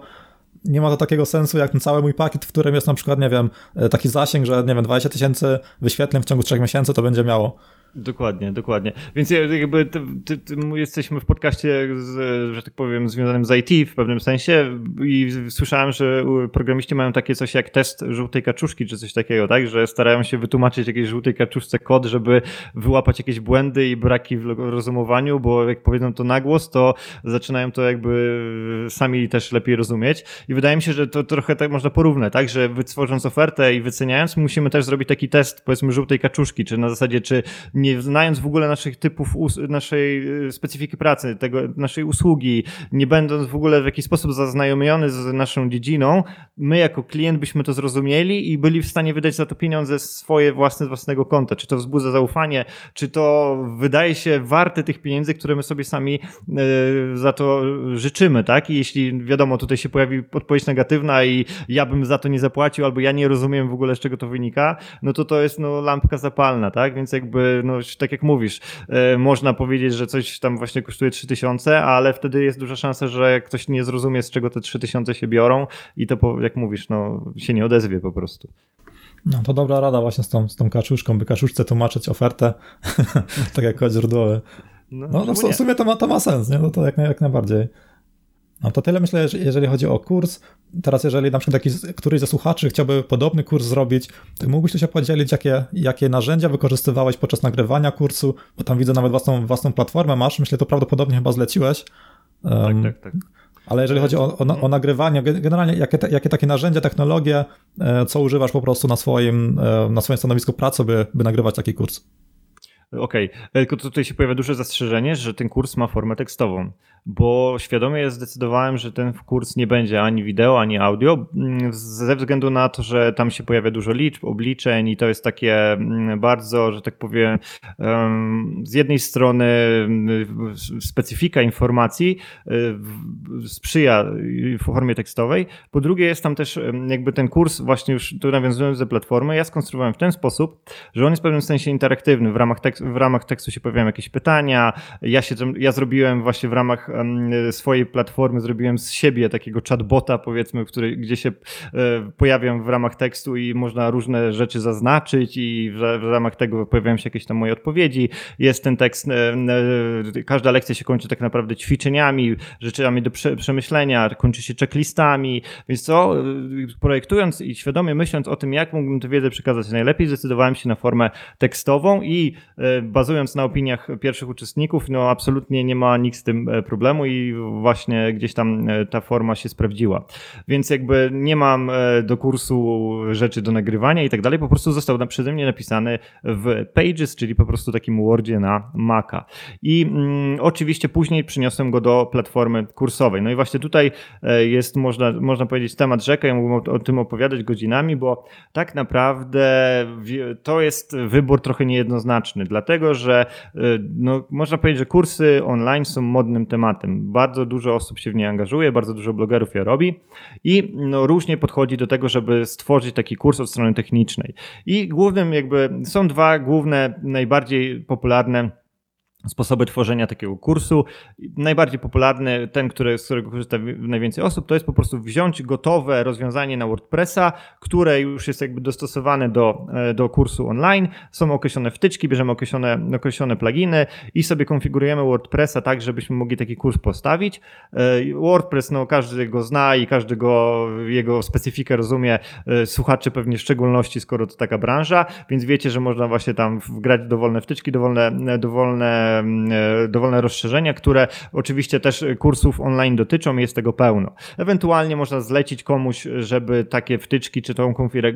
nie ma to takiego sensu jak ten cały mój pakiet, w którym jest na przykład, nie wiem, e, taki zasięg, że nie wiem, 20 tysięcy wyświetleń w ciągu 3 miesięcy to będzie miało. Dokładnie, dokładnie. Więc jakby ty, ty, ty, jesteśmy w podcaście, z, że tak powiem, związanym z IT w pewnym sensie i słyszałem, że programiści mają takie coś jak test żółtej kaczuszki czy coś takiego, tak? Że starają się wytłumaczyć jakiejś żółtej kaczuszce kod, żeby wyłapać jakieś błędy i braki w rozumowaniu, bo jak powiedzą to na głos, to zaczynają to jakby sami też lepiej rozumieć. I wydaje mi się, że to trochę tak można porównać, tak? Że wytworząc ofertę i wyceniając, musimy też zrobić taki test, powiedzmy, żółtej kaczuszki, czy na zasadzie, czy nie znając w ogóle naszych typów, naszej y, specyfiki pracy, tego, naszej usługi, nie będąc w ogóle w jakiś sposób zaznajomiony z naszą dziedziną, my jako klient byśmy to zrozumieli i byli w stanie wydać za to pieniądze swoje własne z własnego konta. Czy to wzbudza zaufanie, czy to wydaje się warte tych pieniędzy, które my sobie sami y, za to życzymy, tak? I jeśli wiadomo, tutaj się pojawi odpowiedź negatywna i ja bym za to nie zapłacił, albo ja nie rozumiem w ogóle z czego to wynika, no to to jest no lampka zapalna, tak? Więc jakby no tak jak mówisz, e, można powiedzieć, że coś tam właśnie kosztuje 3000, ale wtedy jest duża szansa, że ktoś nie zrozumie, z czego te 3000 się biorą i to, jak mówisz, no, się nie odezwie po prostu. No to dobra rada właśnie z tą, z tą kaczuszką, by kaczuszce tłumaczyć ofertę, tak jak kod źródłowy. No, no, no w, w, sumie to ma, to ma sens, nie? No to jak, jak najbardziej. No to tyle myślę, jeżeli chodzi o kurs. Teraz jeżeli na przykład jakiś, któryś ze słuchaczy chciałby podobny kurs zrobić, to mógłbyś się podzielić, jakie, jakie narzędzia wykorzystywałeś podczas nagrywania kursu, bo tam widzę nawet własną, własną platformę masz, myślę, to prawdopodobnie chyba zleciłeś. Um, tak, tak, tak. Ale jeżeli chodzi o, o, o nagrywanie, generalnie jakie, jakie takie narzędzia, technologie, e, co używasz po prostu na swoim, e, na swoim stanowisku pracy, by, by nagrywać taki kurs? Okej, okay. tylko tutaj się pojawia duże zastrzeżenie, że ten kurs ma formę tekstową. Bo świadomie zdecydowałem, że ten kurs nie będzie ani wideo, ani audio, mm, ze względu na to, że tam się pojawia dużo liczb, obliczeń i to jest takie mm, bardzo, że tak powiem, z jednej strony mm, specyfika informacji y, sprzyja w formie tekstowej, po drugie jest tam też jakby ten kurs, właśnie już tu nawiązując do platformy, ja skonstruowałem w ten sposób, że on jest w pewnym sensie interaktywny, w ramach, tekstu, w ramach tekstu się pojawiają jakieś pytania, ja, się, ja zrobiłem właśnie w ramach swojej platformy zrobiłem z siebie takiego chatbota, powiedzmy, który, gdzie się e, pojawiam w ramach tekstu i można różne rzeczy zaznaczyć i w, ramach tego pojawiają się jakieś tam moje odpowiedzi. Jest ten tekst, e, e, każda lekcja się kończy tak naprawdę ćwiczeniami, rzeczami do prze, przemyślenia, kończy się checklistami, więc co, projektując i świadomie myśląc o tym, jak mógłbym tę wiedzę przekazać najlepiej, zdecydowałem się na formę tekstową i bazując na opiniach pierwszych uczestników, no absolutnie nie ma nikt z tym problemu problemu i właśnie gdzieś tam e, ta forma się sprawdziła. Więc jakby nie mam e, do kursu rzeczy do nagrywania i tak dalej, po prostu został przeze mnie napisany w Pages, czyli po prostu takim Wordzie na Maca. I mm, oczywiście później przyniosłem go do platformy kursowej. No i właśnie tutaj e, jest, można, można powiedzieć, temat rzeka. Ja mógłbym o, o tym opowiadać godzinami, bo tak naprawdę to jest wybór trochę niejednoznaczny, dlatego że no, można powiedzieć, że kursy online są modnym tematem tematem. Bardzo dużo osób się w nie angażuje, bardzo dużo blogerów je robi i no, różnie podchodzi do tego, żeby stworzyć taki kurs od strony technicznej. I głównym jakby są dwa główne, najbardziej popularne sposoby tworzenia takiego kursu. Najbardziej popularny, ten, który, z którego korzysta najwięcej osób, to jest po prostu wziąć gotowe rozwiązanie na WordPressa, które już jest jakby dostosowane do, e, do kursu online. Są określone wtyczki, bierzemy określone, określone pluginy i sobie konfigurujemy WordPressa tak, żebyśmy mogli taki kurs postawić. E, WordPress, no każdy go zna i każdy go, jego specyfikę rozumie, e, słuchacze pewnie w szczególności, skoro to taka branża, więc wiecie, że można właśnie tam wgrać dowolne wtyczki, dowolne, dowolne dowolne rozszerzenia, które oczywiście też kursów online dotyczą, jest tego pełno. Ewentualnie można zlecić komuś, żeby takie wtyczki czy tą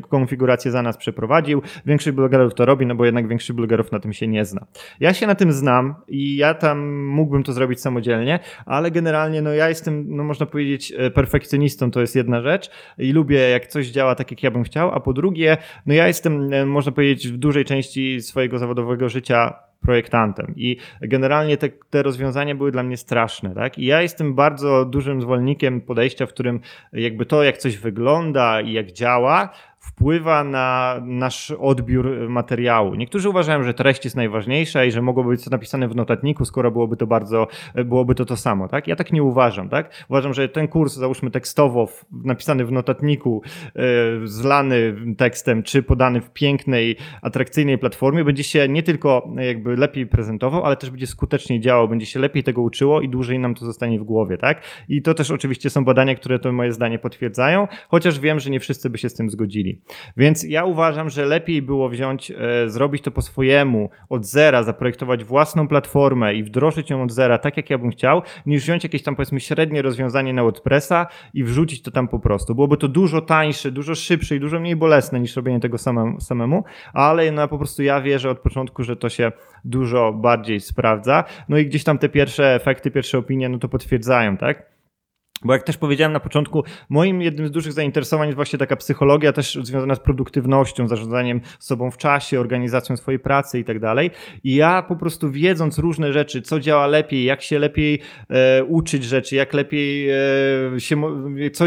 konfigurację za nas przeprowadził. Większość blogerów to robi, no bo jednak większość blogerów na tym się nie zna. Ja się na tym znam i ja tam mógłbym to zrobić samodzielnie, ale generalnie no ja jestem, no można powiedzieć, e, perfekcjonistą, to jest jedna rzecz i lubię jak coś działa tak, jak ja bym chciał, a po drugie, no ja jestem, e, można powiedzieć, w dużej części swojego zawodowego życia projektantem. I generalnie te, te rozwiązania były dla mnie straszne. Tak? I ja jestem bardzo dużym zwolennikiem podejścia, w którym jakby to, jak coś wygląda i jak działa, wpływa na nasz odbiór materiału. Niektórzy uważają, że treść jest najważniejsza i że mogłoby być to napisane w notatniku, skoro byłoby to bardzo, byłoby to to samo, tak? Ja tak nie uważam, tak? Uważam, że ten kurs, załóżmy tekstowo, napisany w notatniku, yy, zlany tekstem, czy podany w pięknej, atrakcyjnej platformie, będzie się nie tylko jakby lepiej prezentował, ale też będzie skuteczniej działał, będzie się lepiej tego uczyło i dłużej nam to zostanie w głowie, tak? I to też oczywiście są badania, które to moje zdanie potwierdzają, chociaż wiem, że nie wszyscy by się z tym zgodzili. Więc ja uważam, że lepiej było wziąć, e, zrobić to po swojemu, od zera, zaprojektować własną platformę i wdrożyć ją od zera, tak jak ja bym chciał, niż wziąć jakieś tam powiedzmy średnie rozwiązanie na WordPressa i wrzucić to tam po prostu. Byłoby to dużo tańsze, dużo szybsze i dużo mniej bolesne niż robienie tego samemu, samemu ale no, po prostu ja wierzę od początku, że to się dużo bardziej sprawdza. No i gdzieś tam te pierwsze efekty, pierwsze opinie, no to potwierdzają, tak? Bo jak też powiedziałem na początku, moim jednym z dużych zainteresowań jest właśnie taka psychologia też związana z produktywnością, zarządzaniem sobą w czasie, organizacją swojej pracy i tak dalej. I ja po prostu wiedząc różne rzeczy, co działa lepiej, jak się lepiej e, uczyć rzeczy, jak lepiej e, się, co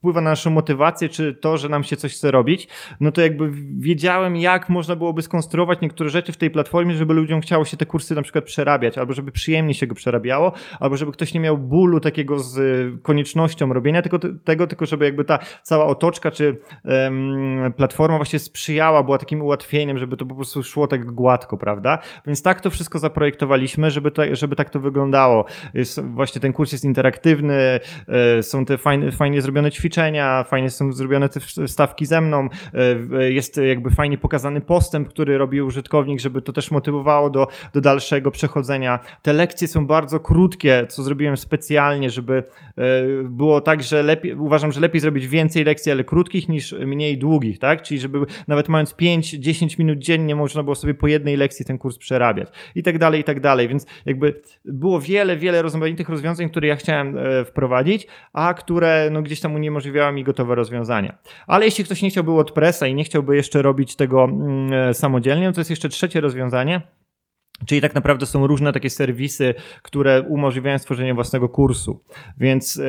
wpływa na naszą motywację, czy to, że nam się coś chce robić, no to jakby wiedziałem, jak można byłoby skonstruować niektóre rzeczy w tej platformie, żeby ludziom chciało się te kursy na przykład przerabiać, albo żeby przyjemnie się go przerabiało, albo żeby ktoś nie miał bólu takiego z y, koniecznością robienia tylko tego, tylko żeby jakby ta cała otoczka, czy um, platforma właśnie sprzyjała, była takim ułatwieniem, żeby to po prostu szło tak gładko, prawda? Więc tak to wszystko zaprojektowaliśmy, żeby, to, żeby tak to wyglądało. Jest, właśnie ten kurs jest interaktywny, y, są te fajne, fajnie zrobione ćwiczenia, ćwiczenia, fajnie są zrobione te wstawki ze mną, jest jakby fajnie pokazany postęp, który robi użytkownik, żeby to też motywowało do, do dalszego przechodzenia. Te lekcje są bardzo krótkie, co zrobiłem specjalnie, żeby było tak, że lepiej, uważam, że lepiej zrobić więcej lekcji, ale krótkich niż mniej długich, tak? Czyli żeby nawet mając 5-10 minut dziennie można było sobie po jednej lekcji ten kurs przerabiać i tak dalej, i tak dalej. Więc jakby było wiele, wiele rozmaitych rozwiązań, które ja chciałem e, wprowadzić, a które no, gdzieś tam uniemożliwiały mi gotowe rozwiązania. Ale jeśli ktoś nie chciałby WordPressa i nie chciałby jeszcze robić tego mm, e, samodzielnie, to jest jeszcze trzecie rozwiązanie Czyli tak naprawdę są różne takie serwisy, które umożliwiają stworzenie własnego kursu. Więc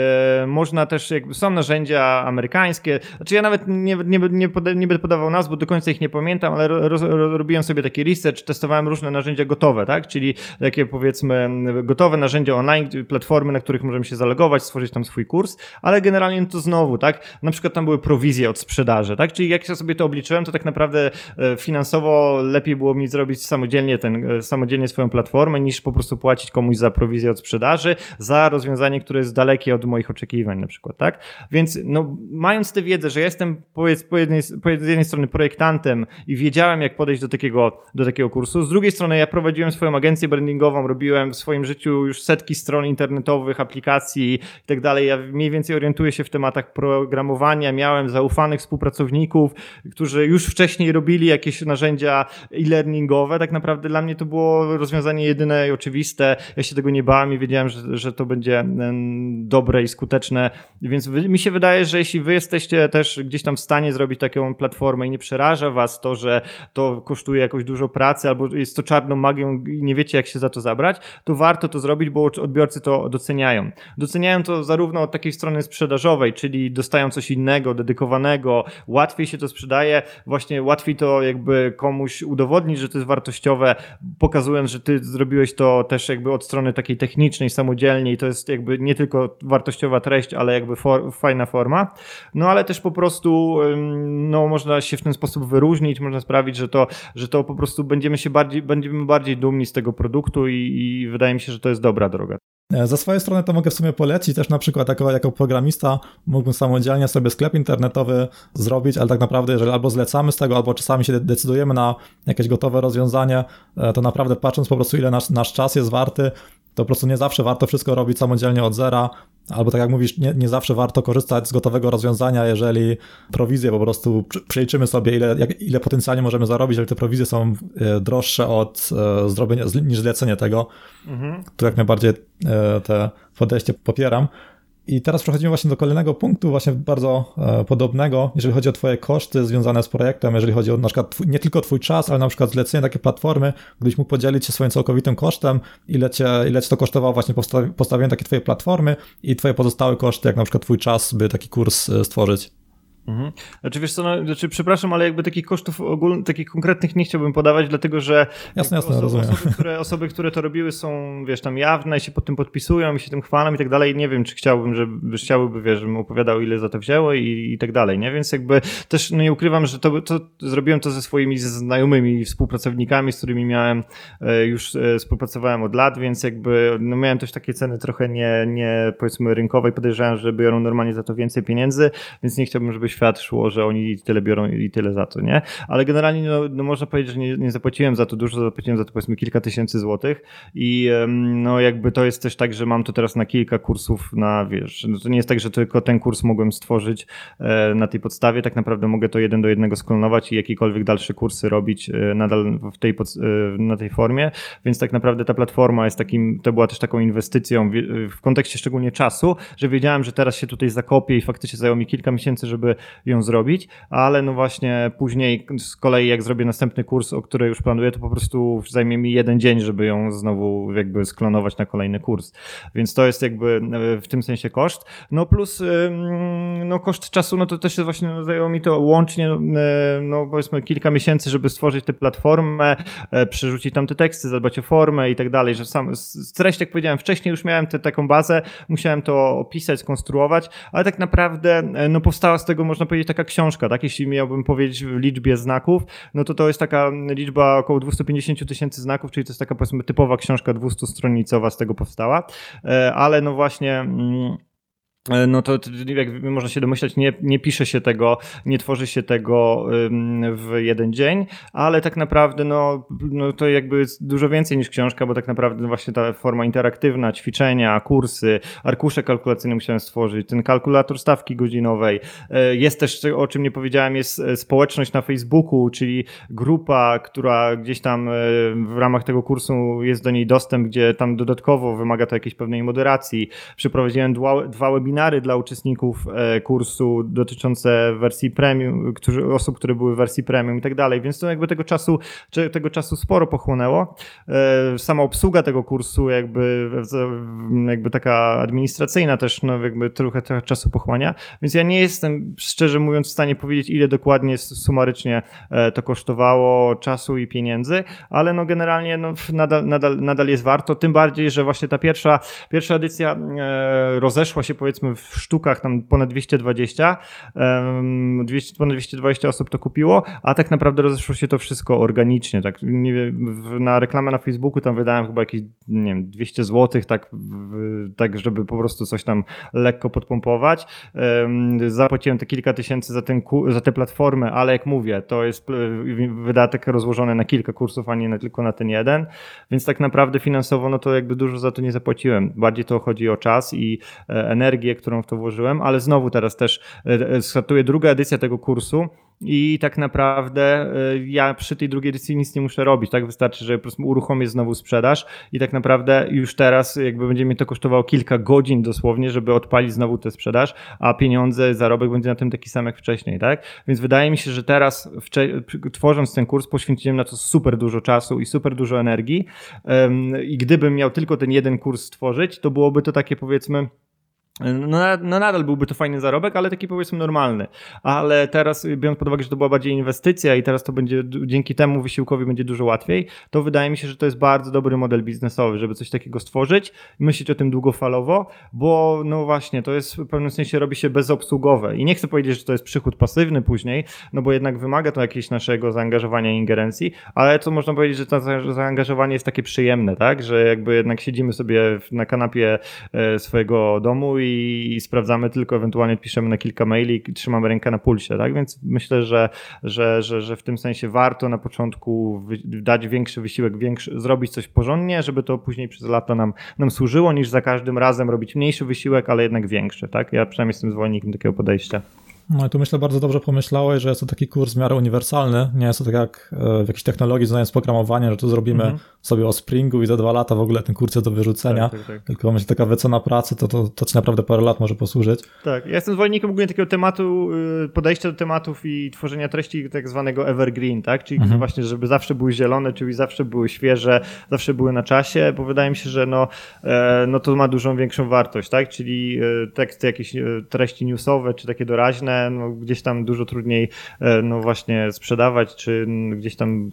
e, można też, jakby są narzędzia amerykańskie, znaczy ja nawet nie, nie, nie, poda, nie będę podawał nazw, bo do końca ich nie pamiętam, ale ro, ro, robiłem sobie taki research, testowałem różne narzędzia gotowe, tak? Czyli takie powiedzmy gotowe narzędzia online, platformy, na których możemy się zalogować, stworzyć tam swój kurs, ale generalnie to znowu, tak? Na przykład tam były prowizje od sprzedaży, tak? Czyli jak ja sobie to obliczyłem, to tak naprawdę e, finansowo lepiej było mi zrobić samodzielnie ten e, samodzielnie swoją platformę, niż po prostu płacić komuś za prowizję od sprzedaży, za rozwiązanie, które jest dalekie od moich oczekiwań na przykład, tak? Więc no, mając tę wiedzę, że jestem powiedz, po, jednej, po jednej strony projektantem i wiedziałem, jak podejść do takiego, do takiego kursu, z drugiej strony ja prowadziłem swoją agencję brandingową, robiłem w swoim życiu już setki stron internetowych, aplikacji i tak dalej. Ja mniej więcej orientuję się w tematach programowania, miałem zaufanych współpracowników, którzy już wcześniej robili jakieś narzędzia e-learningowe. Tak naprawdę dla mnie to było rozwiązanie jedyne i oczywiste. Ja się tego nie bałem i wiedziałem, że, że to będzie dobre i skuteczne. Więc mi się wydaje, że jeśli wy jesteście też gdzieś tam w stanie zrobić taką platformę i nie przeraża was to, że to kosztuje jakoś dużo pracy albo jest to czarną magią i nie wiecie, jak się za to zabrać, to warto to zrobić, bo odbiorcy to doceniają. Doceniają to zarówno od takiej strony sprzedażowej, czyli dostają coś innego, dedykowanego, łatwiej się to sprzedaje, właśnie łatwiej to jakby komuś udowodnić, że to jest wartościowe, pokazując, że ty zrobiłeś to też jakby od strony takiej technicznej, samodzielnie i to jest jakby nie tylko wartościowa treść, ale jakby for, fajna forma. No ale też po prostu no, można się w ten sposób wyróżnić, można sprawić, że to, że to po prostu będziemy się bardziej, będziemy bardziej dumni z tego produktu i, i wydaje mi się, że to jest dobra droga. E, ze swojej strony to mogę w sumie polecić też na przykład jako, jako programista mógłbym samodzielnie sobie sklep internetowy zrobić, ale tak naprawdę jeżeli albo zlecamy z tego, albo czasami się decydujemy na jakieś gotowe rozwiązanie, e, to naprawdę patrząc po prostu ile nasz, nasz czas jest warty, to po prostu nie zawsze warto wszystko robić samodzielnie od zera, albo tak jak mówisz, nie, nie zawsze warto korzystać z gotowego rozwiązania, jeżeli prowizje po prostu przeliczymy sobie, ile, jak, ile potencjalnie możemy zarobić, ale te prowizje są e, droższe od zrobienia, niż zlecenie tego, mhm. to jak najbardziej te podejście popieram. I teraz przechodzimy właśnie do kolejnego punktu, właśnie bardzo e, podobnego, jeżeli chodzi o Twoje koszty związane z projektem, jeżeli chodzi o na przykład nie tylko Twój czas, ale na przykład zlecenie takiej platformy, gdybyś mógł podzielić się swoim całkowitym kosztem, ile Cię, ile cię to kosztowało właśnie postawienie takiej Twojej platformy i Twoje pozostałe koszty, jak na przykład Twój czas, by taki kurs e, stworzyć. Mhm. Znaczy wiesz co, no, znaczy, przepraszam, ale jakby takich kosztów ogólnych, takich konkretnych nie chciałbym podawać, dlatego że jasne, jasne, osoby. Osoby które, osoby, które to robiły są, wiesz, tam jawne i się pod tym podpisują i się tym chwalą i tak dalej. Nie wiem, czy chciałbym, żeby chciałyby, wiesz, żebym opowiadał, ile za to wzięło i, i tak dalej, nie? Więc jakby też no, nie ukrywam, że to, to zrobiłem to ze swoimi znajomymi, współpracownikami, z którymi miałem, e, już e, współpracowałem od lat, więc jakby no, miałem też takie ceny trochę nie, nie powiedzmy rynkowe i podejrzewałem, że biorą normalnie za to więcej pieniędzy, więc nie chciałbym, żeby świat szło, że oni tyle biorą i tyle za to, nie? Ale generalnie no, no można powiedzieć, że nie, nie, zapłaciłem za to dużo, zapłaciłem za to powiedzmy kilka tysięcy złotych i no jakby to jest też tak, że mam to teraz na kilka kursów na, wiesz, no to nie jest tak, że tylko ten kurs mogłem stworzyć e, na tej podstawie, tak naprawdę mogę to jeden do jednego sklonować i jakiekolwiek dalsze kursy robić e, nadal w tej, pod, e, na tej formie, więc tak naprawdę ta platforma jest takim, to była też taką inwestycją w, w kontekście szczególnie czasu, że wiedziałem, że teraz się tutaj zakopię i faktycznie zajęło mi kilka miesięcy, żeby ją zrobić, ale no właśnie później z kolei jak zrobię następny kurs, o który już planuję, to po prostu zajmie mi jeden dzień, żeby ją znowu jakby sklonować na kolejny kurs. Więc to jest jakby e, w tym sensie koszt. No plus no koszt czasu, no to też właśnie zajęło mi to łącznie e, no powiedzmy kilka miesięcy, żeby stworzyć tę platformę, e, przerzucić tam te teksty, zadbać o formę i tak dalej, że sam z treści, jak powiedziałem wcześniej, już miałem tę taką bazę, musiałem to opisać, skonstruować, ale tak naprawdę no powstała z tego, można powiedzieć, taka książka, tak? Jeśli miałbym powiedzieć w liczbie znaków, no to to jest taka liczba około 250 tysięcy znaków, czyli to jest taka powiedzmy typowa książka 200-stronicowa z tego powstała, e, ale no właśnie... E, no to jak można się domyślać, nie, nie pisze się tego, nie tworzy się tego w jeden dzień, ale tak naprawdę no, no to jakby jest dużo więcej niż książka, bo tak naprawdę właśnie ta forma interaktywna, ćwiczenia, kursy, arkusze kalkulacyjne musiałem stworzyć, ten kalkulator stawki godzinowej. E, jest też, o czym nie powiedziałem, jest e, społeczność na Facebooku, czyli grupa, która gdzieś tam w ramach tego kursu jest do niej dostęp, gdzie tam dodatkowo wymaga to jakiejś pewnej moderacji. Przeprowadziłem dwa, dwa webinary webinary dla uczestników e, kursu dotyczące wersji premium, którzy, osób, które były w wersji premium i tak dalej, więc to jakby tego czasu, tego czasu sporo pochłonęło. E, sama obsługa tego kursu jakby, jakby taka administracyjna też no jakby trochę, trochę czasu pochłania, więc ja nie jestem szczerze mówiąc w stanie powiedzieć ile dokładnie sumarycznie e, to kosztowało czasu i pieniędzy, ale no generalnie no nadal, nadal, nadal jest warto, tym bardziej, że właśnie ta pierwsza, pierwsza edycja rozeszła się powiedzmy powiedzmy w sztukach tam ponad 220, 200, ponad 220 osób to kupiło, a tak naprawdę rozeszło się to wszystko organicznie, tak na reklamę na Facebooku tam wydałem chyba jakieś, nie wiem, 200 zł, tak, tak żeby po prostu coś tam lekko podpompować. Zapłaciłem te kilka tysięcy za, ten, za tę platformę, ale jak mówię, to jest wydatek rozłożony na kilka kursów, a nie tylko na ten jeden, więc tak naprawdę finansowo no to jakby dużo za to nie zapłaciłem. Bardziej to chodzi o czas i e, energię, którą w to włożyłem, ale znowu teraz też e, e, startuje druga edycja tego kursu i tak naprawdę e, ja przy tej drugiej edycji nic nie muszę robić, tak? Wystarczy, że po prostu uruchomię znowu sprzedaż i tak naprawdę już teraz jakby będzie mi to kosztowało kilka godzin dosłownie, żeby odpalić znowu tę sprzedaż, a pieniądze, zarobek będzie na tym taki sam jak wcześniej, tak? Więc wydaje mi się, że teraz tworząc ten kurs poświęciłem na to super dużo czasu i super dużo energii i gdybym miał tylko ten jeden kurs stworzyć, to byłoby to takie powiedzmy no, no nadal byłby to fajny zarobek, ale taki powiedzmy normalny. Ale teraz, biorąc pod uwagę, że to była bardziej inwestycja i teraz to będzie dzięki temu wysiłkowi będzie dużo łatwiej, to wydaje mi się, że to jest bardzo dobry model biznesowy, żeby coś takiego stworzyć, myśleć o tym długofalowo, bo no właśnie, to jest w pewnym sensie robi się bezobsługowe i nie chcę powiedzieć, że to jest przychód pasywny później, no bo jednak wymaga to jakiegoś naszego zaangażowania i ingerencji, ale to można powiedzieć, że to zaangażowanie jest takie przyjemne, tak, że jakby jednak siedzimy sobie na kanapie e, swojego domu i i, sprawdzamy tylko, ewentualnie piszemy na kilka maili i trzymamy rękę na pulsie, tak? Więc myślę, że, że, że, że w tym sensie warto na początku dać większy wysiłek, większy, zrobić coś porządnie, żeby to później przez lata nam, nam służyło, niż za każdym razem robić mniejszy wysiłek, ale jednak większy, tak? Ja przynajmniej jestem zwolennikiem takiego podejścia. No i tu myślę bardzo dobrze pomyślałeś, że jest to taki kurs w miarę uniwersalny. Nie jest to tak jak e, w jakiejś technologii znając programowanie, że tu zrobimy mhm. sobie o Springu i za dwa lata w ogóle ten kurs jest do wyrzucenia. Tak, tak, tak. Tylko myślę, taka wycena pracy, to, to, to ci naprawdę parę lat może posłużyć. Tak, ja jestem zwolennikiem ogólnie takiego tematu, y, podejścia do tematów i tworzenia treści tak zwanego evergreen, tak? Czyli mhm. właśnie, żeby zawsze były zielone, czyli zawsze były świeże, zawsze były na czasie, bo wydaje mi się, że no, e, no to ma dużą większą wartość, tak? Czyli e, teksty, jakieś treści newsowe, czy takie doraźne, no, gdzieś tam dużo trudniej e, no właśnie sprzedawać, czy gdzieś tam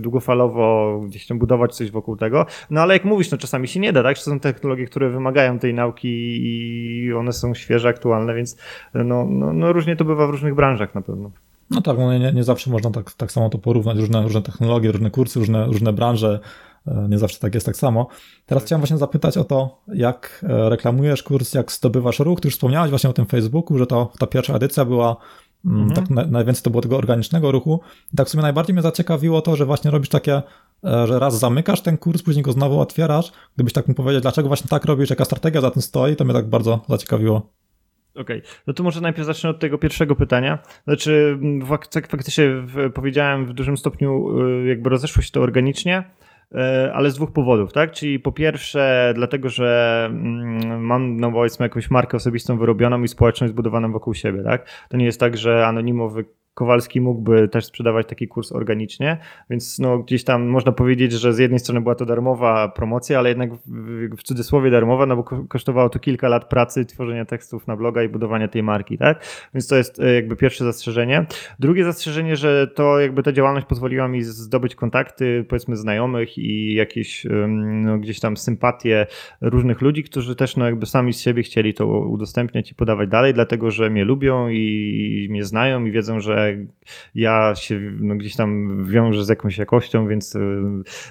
długofalowo gdzieś tam budować coś wokół tego. No ale jak mówisz, no czasami się nie da, tak? Są technologie, które wymagają tej nauki i one są świeże, aktualne, więc no, no, no różnie to bywa w różnych branżach na pewno. No tak, no nie, nie zawsze można tak, tak samo to porównać, różne, różne technologie, różne kursy, różne, różne branże, e, nie zawsze tak jest tak samo. Teraz tak. chciałem właśnie zapytać o to, jak e, reklamujesz kurs, jak zdobywasz ruch. Ty już wspomniałeś właśnie o tym Facebooku, że to ta pierwsza edycja była mm, mhm. tak na, najwięcej to było tego organicznego ruchu. I tak w sumie najbardziej mnie zaciekawiło to, że właśnie robisz takie, e, że raz zamykasz ten kurs, później go znowu otwierasz. Gdybyś tak mi powiedzieć, dlaczego właśnie tak robisz, jaka strategia za tym stoi, to mnie tak bardzo zaciekawiło. Okej, okay. no to może najpierw zacznę od tego pierwszego pytania. Znaczy, fak faktycznie powiedziałem w dużym stopniu, y, jakby rozeszło się to organicznie, E, ale z dwóch powodów, tak? Czyli po pierwsze, dlatego, że mm, mam, no powiedzmy, jakąś markę osobistą wyrobioną i społeczność zbudowaną wokół siebie, tak? To nie jest tak, że anonimowy Kowalski mógłby też sprzedawać taki kurs organicznie, więc no, gdzieś tam można powiedzieć, że z jednej strony była to darmowa promocja, ale jednak w, w cudzysłowie darmowa, no bo kosztowało to kilka lat pracy, tworzenia tekstów na bloga i budowania tej marki, tak? Więc to jest e, jakby pierwsze zastrzeżenie. Drugie zastrzeżenie, że to jakby ta działalność pozwoliła mi zdobyć kontakty, powiedzmy znajomych i jakieś no, gdzieś tam sympatie różnych ludzi, którzy też no jakby sami z siebie chcieli to udostępniać i podawać dalej, dlatego że mnie lubią i mnie znają i wiedzą, że ja się no, gdzieś tam wiążę z jakąś jakością, więc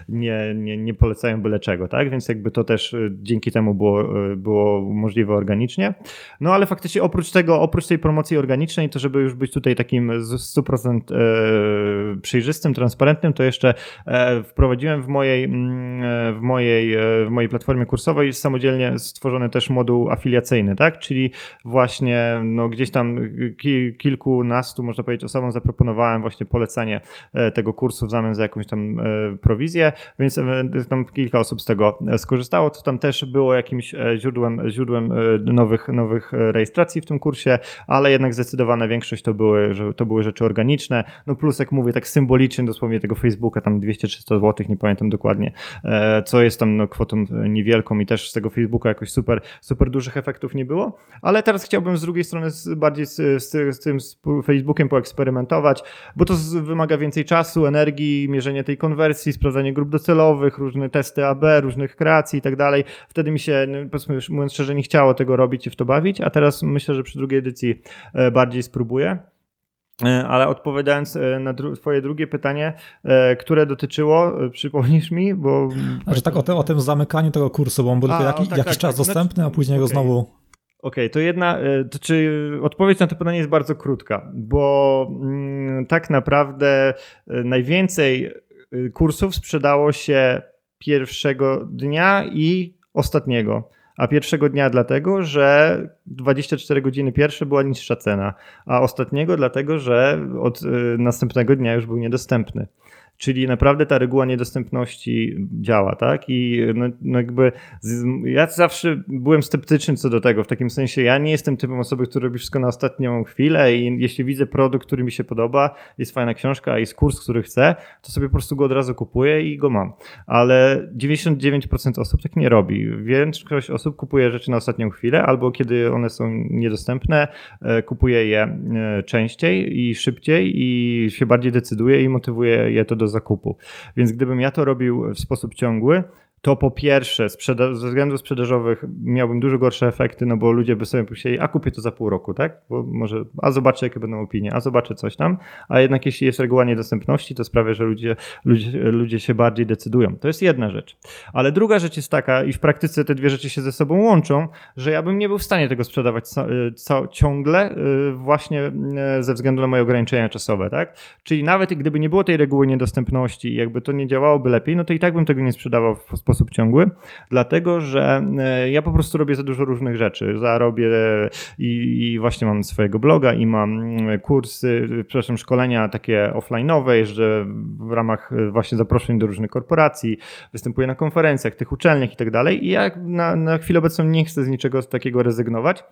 nie, nie, nie polecają byle czego, tak? Więc jakby to też dzięki temu było, było możliwe organicznie. No ale faktycznie oprócz tego, oprócz tej promocji organicznej, to żeby już być tutaj takim 100% przejrzystym, transparentnym, to jeszcze wprowadziłem w mojej, mm, w mojej, w mojej platformie kursowej samodzielnie stworzony też moduł afiliacyjny, tak? Czyli właśnie no, gdzieś tam kilkunastu, można powiedzieć, osobom zaproponowałem właśnie polecenie e, tego kursu w zamian za jakąś tam e, prowizję, więc e, tam kilka osób z tego skorzystało, to tam też było jakimś źródłem, źródłem nowych, nowych rejestracji w tym kursie, ale jednak zdecydowana większość to były, to były rzeczy organiczne, no plus jak mówię, tak symbolicznie dosłownie tego Facebooka, tam 200-300 zł, nie pamiętam dokładnie, co jest tam no, kwotą niewielką i też z tego Facebooka jakoś super, super dużych efektów nie było, ale teraz chciałbym z drugiej strony bardziej z, z, z tym z Facebookiem poeksperymentować, bo to wymaga więcej czasu, energii, mierzenie tej konwersji, sprawdzanie grup docelowych, różne testy AB, różnych kreacji i tak dalej. Wtedy mi się, no, powiedzmy, mówiąc szczerze, nie chciało tego robić i w to bawić, a teraz myślę, że przy drugiej edycji e, bardziej spróbuję. E, ale odpowiadając e, na dru twoje drugie pytanie, które dotyczyło, przypomnisz mi, bo... Znaczy tak o, te, o tym zamykaniu tego kursu, bo on był a, jak, tak, jakiś tak, czas tak. dostępny, a później okay. go znowu... Okej, okay, to jedna, e, to czy odpowiedź na to pytanie jest bardzo krótka, bo mm, tak naprawdę e, najwięcej e, kursów sprzedało się pierwszego dnia i ostatniego. A pierwszego dnia dlatego, że 24 godziny pierwsze była niższa cena, a ostatniego dlatego, że od następnego dnia już był niedostępny. Czyli naprawdę ta reguła niedostępności działa, tak? I no, no jakby z, ja zawsze byłem sceptyczny co do tego, w takim sensie ja nie jestem typem osoby, który robi wszystko na ostatnią chwilę i jeśli widzę produkt, który mi się podoba, jest fajna książka, jest kurs, który chcę, to sobie po prostu go od razu kupuję i go mam. Ale 99% osób tak nie robi. Większość osób kupuje rzeczy na ostatnią chwilę albo kiedy one są niedostępne, e, kupuje je e, częściej i szybciej i się bardziej decyduje i motywuje je to do zakupu. Więc gdybym ja to robił w sposób ciągły, to po pierwsze ze względów sprzedażowych miałbym dużo gorsze efekty, no bo ludzie by sobie pomyśleli, a kupię to za pół roku, tak? Bo może, a zobaczę jakie będą opinie, a zobaczę coś tam, a jednak jeśli jest reguła niedostępności, to sprawia, że ludzie, ludzie, ludzie się bardziej decydują. To jest jedna rzecz. Ale druga rzecz jest taka, i w praktyce te dwie rzeczy się ze sobą łączą, że ja bym nie był w stanie tego sprzedawać co, ciągle y, właśnie y, ze względu na moje ograniczenia czasowe, tak? Czyli nawet gdyby nie było tej reguły niedostępności jakby to nie działałoby lepiej, no to i tak bym tego nie sprzedawał w sposób sposób ciągły, dlatego że e, ja po prostu robię za dużo różnych rzeczy. Zarobię i, i właśnie mam swojego bloga i mam mm, kursy, przepraszam, szkolenia takie offline'owe, jeżdżę w ramach e, właśnie zaproszeń do różnych korporacji, występuję na konferencjach, tych uczelniach i tak dalej i ja na, na chwilę obecną nie chcę z niczego takiego rezygnować.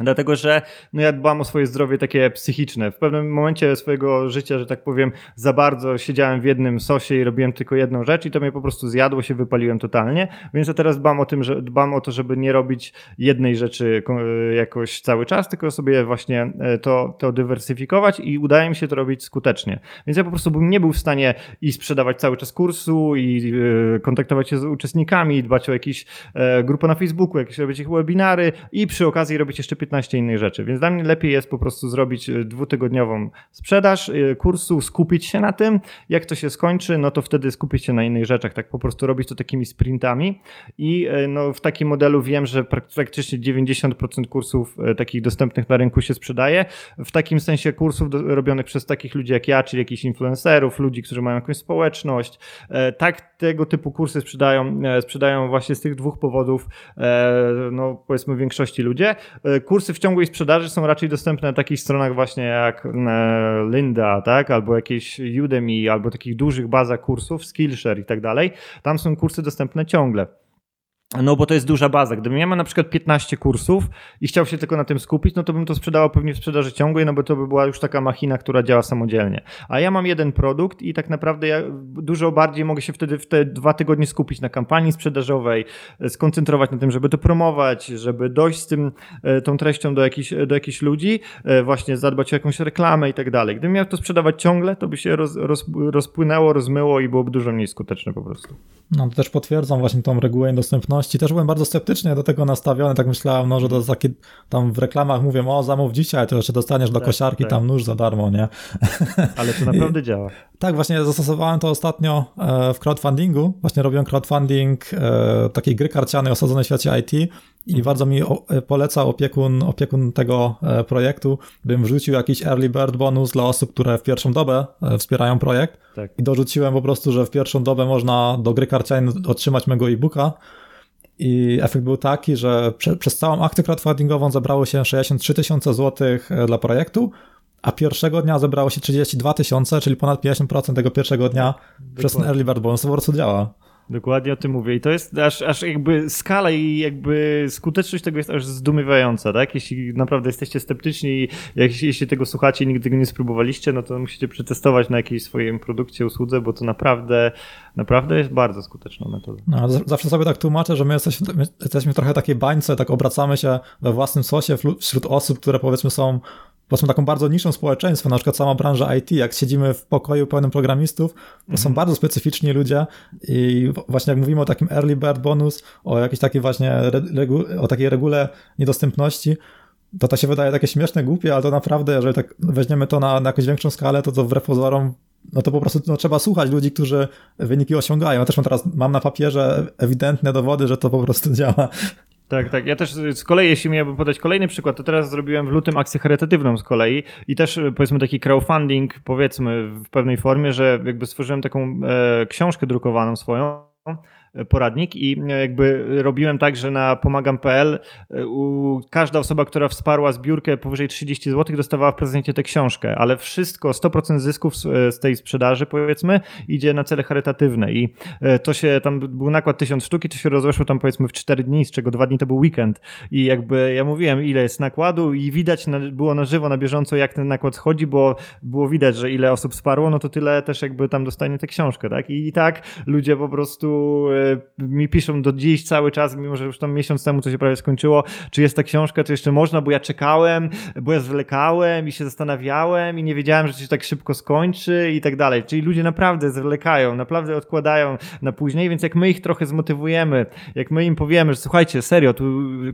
Dlatego, że no ja dbam o swoje zdrowie takie psychiczne. W pewnym momencie swojego życia, że tak powiem, za bardzo siedziałem w jednym sosie i robiłem tylko jedną rzecz i to mnie po prostu zjadło, się wypaliłem totalnie. Więc ja teraz dbam o tym, że dbam o to, żeby nie robić jednej rzeczy jakoś cały czas, tylko sobie właśnie e, to, to dywersyfikować i udaje mi się to robić skutecznie. Więc ja po prostu bym nie był w stanie i sprzedawać cały czas kursu i e, kontaktować się z uczestnikami, dbać o jakieś e, grupy na Facebooku, jakieś robić ich webinary i przy okazji robić jeszcze 15 innych rzeczy. Więc dla mnie lepiej jest po prostu zrobić e, dwutygodniową sprzedaż e, kursu, skupić się na tym. Jak to się skończy, no to wtedy skupić się na innych rzeczach. Tak po prostu robić to takimi sprintami. I e, no, w takim modelu wiem, że praktycznie 90% kursów takich dostępnych na rynku się sprzedaje. W takim sensie kursów robionych przez takich ludzi jak ja, czyli jakichś influencerów, ludzi, którzy mają jakąś społeczność. Tak tego typu kursy sprzedają, sprzedają właśnie z tych dwóch powodów, no powiedzmy w większości ludzie. Kurs kursy w ciągłej sprzedaży są raczej dostępne na takich stronach właśnie jak e, Linda, tak, albo jakieś Udemy, albo takich dużych bazach kursów, Skillshare i tak dalej. Tam są kursy dostępne ciągle. No, bo to jest duża baza. Gdybym ja miał na przykład 15 kursów i chciał się tylko na tym skupić, no to bym to sprzedawał pewnie w sprzedaży ciągłej, no bo to by była już taka machina, która działa samodzielnie. A ja mam jeden produkt i tak naprawdę ja dużo bardziej mogę się wtedy w te dwa tygodnie skupić na kampanii sprzedażowej, skoncentrować na tym, żeby to promować, żeby dojść z tym, e, tą treścią do jakichś, do jakichś ludzi, e, właśnie zadbać o jakąś reklamę i tak dalej. Gdybym miał to sprzedawać ciągle, to by się roz, roz, rozpłynęło, rozmyło i byłoby dużo mniej skuteczne po prostu. No to też potwierdzam właśnie tą regułę dostępności. Też byłem bardzo sceptycznie do tego nastawiony, tak myślałem, no, że to takie tam w reklamach mówią, o zamów dzisiaj, to jeszcze dostaniesz do tak, kosiarki tak. tam nóż za darmo, nie? Ale to naprawdę I, działa. Tak, właśnie zastosowałem to ostatnio e, w crowdfundingu. Właśnie robiłem crowdfunding e, takiej gry karcianej osadzonej w świecie IT i bardzo mi e, poleca opiekun, opiekun tego projektu, bym wrzucił jakiś early bird bonus dla osób, które w pierwszą dobę wspierają projekt. Tak. I dorzuciłem po prostu, że w pierwszą dobę można do gry karcianej otrzymać mego e-booka. I efekt był taki, że prze, przez całą akcję crowdfundingową zebrało się 63 tysiące złotych dla projektu, a pierwszego dnia zebrało się 32 tysiące, czyli ponad 50% tego pierwszego dnia Dokładnie. przez ten early bird bonus. To po prostu działa. Dokładnie o tym mówię. I to jest aż, aż jakby skala i jakby skuteczność tego jest aż zdumiewająca, tak? Jeśli naprawdę jesteście sceptyczni i jak, jeśli tego słuchacie i nigdy tego nie spróbowaliście, no to musicie przetestować na jakiejś swojej produkcie, usłudze, bo to naprawdę, naprawdę jest bardzo skuteczna metoda. No, zawsze sobie tak tłumaczę, że my jesteśmy, my jesteśmy trochę takiej bańce, tak obracamy się we własnym sosie wśród osób, które powiedzmy są powiedzmy taką bardzo niszą społeczeństwo, na przykład sama branża IT, jak siedzimy w pokoju pełnym programistów, to mhm. są bardzo specyficzni ludzie i właśnie jak mówimy o takim early bird bonus, o jakiejś takiej właśnie regu- o takiej regule niedostępności, to to się wydaje takie śmieszne, głupie, ale to naprawdę, jeżeli tak weźmiemy to na, na jakąś większą skalę, to to wbrew pozorom no to po prostu no, trzeba słuchać ludzi, którzy wyniki osiągają. Ja też mam teraz mam na papierze ewidentne dowody, że to po prostu działa. Tak, tak. Ja też z kolei, jeśli miałbym podać kolejny przykład, to teraz zrobiłem w lutym akcję charytatywną z kolei i też powiedzmy taki crowdfunding, powiedzmy w pewnej formie, że jakby stworzyłem taką e, książkę drukowaną swoją poradnik i jakby robiłem tak, że na pomagam.pl e, każda osoba, która wsparła zbiórkę powyżej 30 zł dostawała w prezencie tę książkę, ale wszystko, 100% zysków z tej sprzedaży powiedzmy idzie na cele charytatywne i e, to się, tam był nakład 1000 sztuki, to się rozeszło tam powiedzmy w 4 dni, z czego 2 dni to był weekend i jakby ja mówiłem ile jest nakładu i widać było na żywo, na bieżąco jak ten nakład schodzi, bo było widać, że ile osób wsparło, no to tyle też jakby tam dostanie tę książkę, tak? I, tak ludzie po prostu e, mi piszą do dziś cały czas, mimo że już tam miesiąc temu to się prawie skończyło, czy jest ta książka, czy jeszcze można, bo ja czekałem, bo ja zwlekałem i się zastanawiałem i nie wiedziałem, że się tak szybko skończy i tak dalej. Czyli ludzie naprawdę zwlekają, naprawdę odkładają na później, więc jak my ich trochę zmotywujemy, jak my im powiemy, że słuchajcie, serio, tu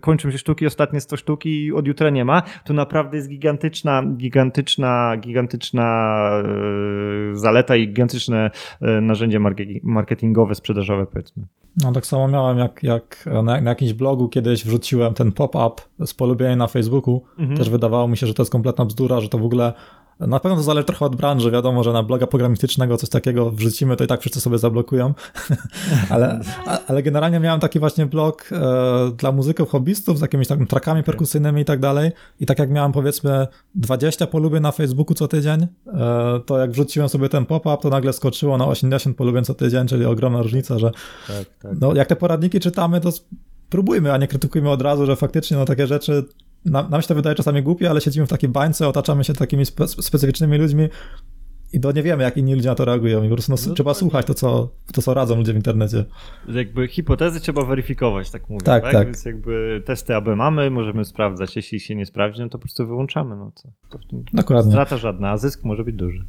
kończą się sztuki, ostatnie 100 sztuki i od jutra nie ma, to naprawdę jest gigantyczna, gigantyczna, gigantyczna yy, zaleta i gigantyczne yy, narzędzie marketingowe, sprzedażowe, powiedzmy. No tak samo miałem, jak, jak na, na jakimś blogu kiedyś wrzuciłem ten pop-up z polubienia na Facebooku. Mhm. Też wydawało mi się, że to jest kompletna bzdura, że to w ogóle na pewno to zależy trochę od branży. Wiadomo, że na bloga programistycznego coś takiego wrzucimy, to i tak wszyscy sobie zablokują. ale, ale generalnie miałem taki właśnie blog e, dla muzyków, hobbystów z jakimiś takimi trackami perkusyjnymi i tak dalej. I tak jak miałem powiedzmy 20 polubień na Facebooku co tydzień, e, to jak wrzuciłem sobie ten pop-up, to nagle skoczyło na 80 polubień co tydzień, czyli ogromna różnica, że tak, tak. No, jak te poradniki czytamy, to próbujmy, a nie krytykujmy od razu, że faktycznie no, takie rzeczy nam się to wydaje czasami głupie, ale siedzimy w takiej bańce, otaczamy się takimi spe specyficznymi ludźmi i to nie wiemy, jak inni ludzie na to reagują. I po prostu no, no trzeba słuchać to co, to, co radzą ludzie w internecie. Jakby hipotezy trzeba weryfikować, tak mówię. Tak, tak. tak? Więc jakby testy aby mamy, możemy sprawdzać. Jeśli się nie sprawdzi, no to po prostu wyłączamy. No co? Dokładnie. Strata żadna, a zysk może być duży.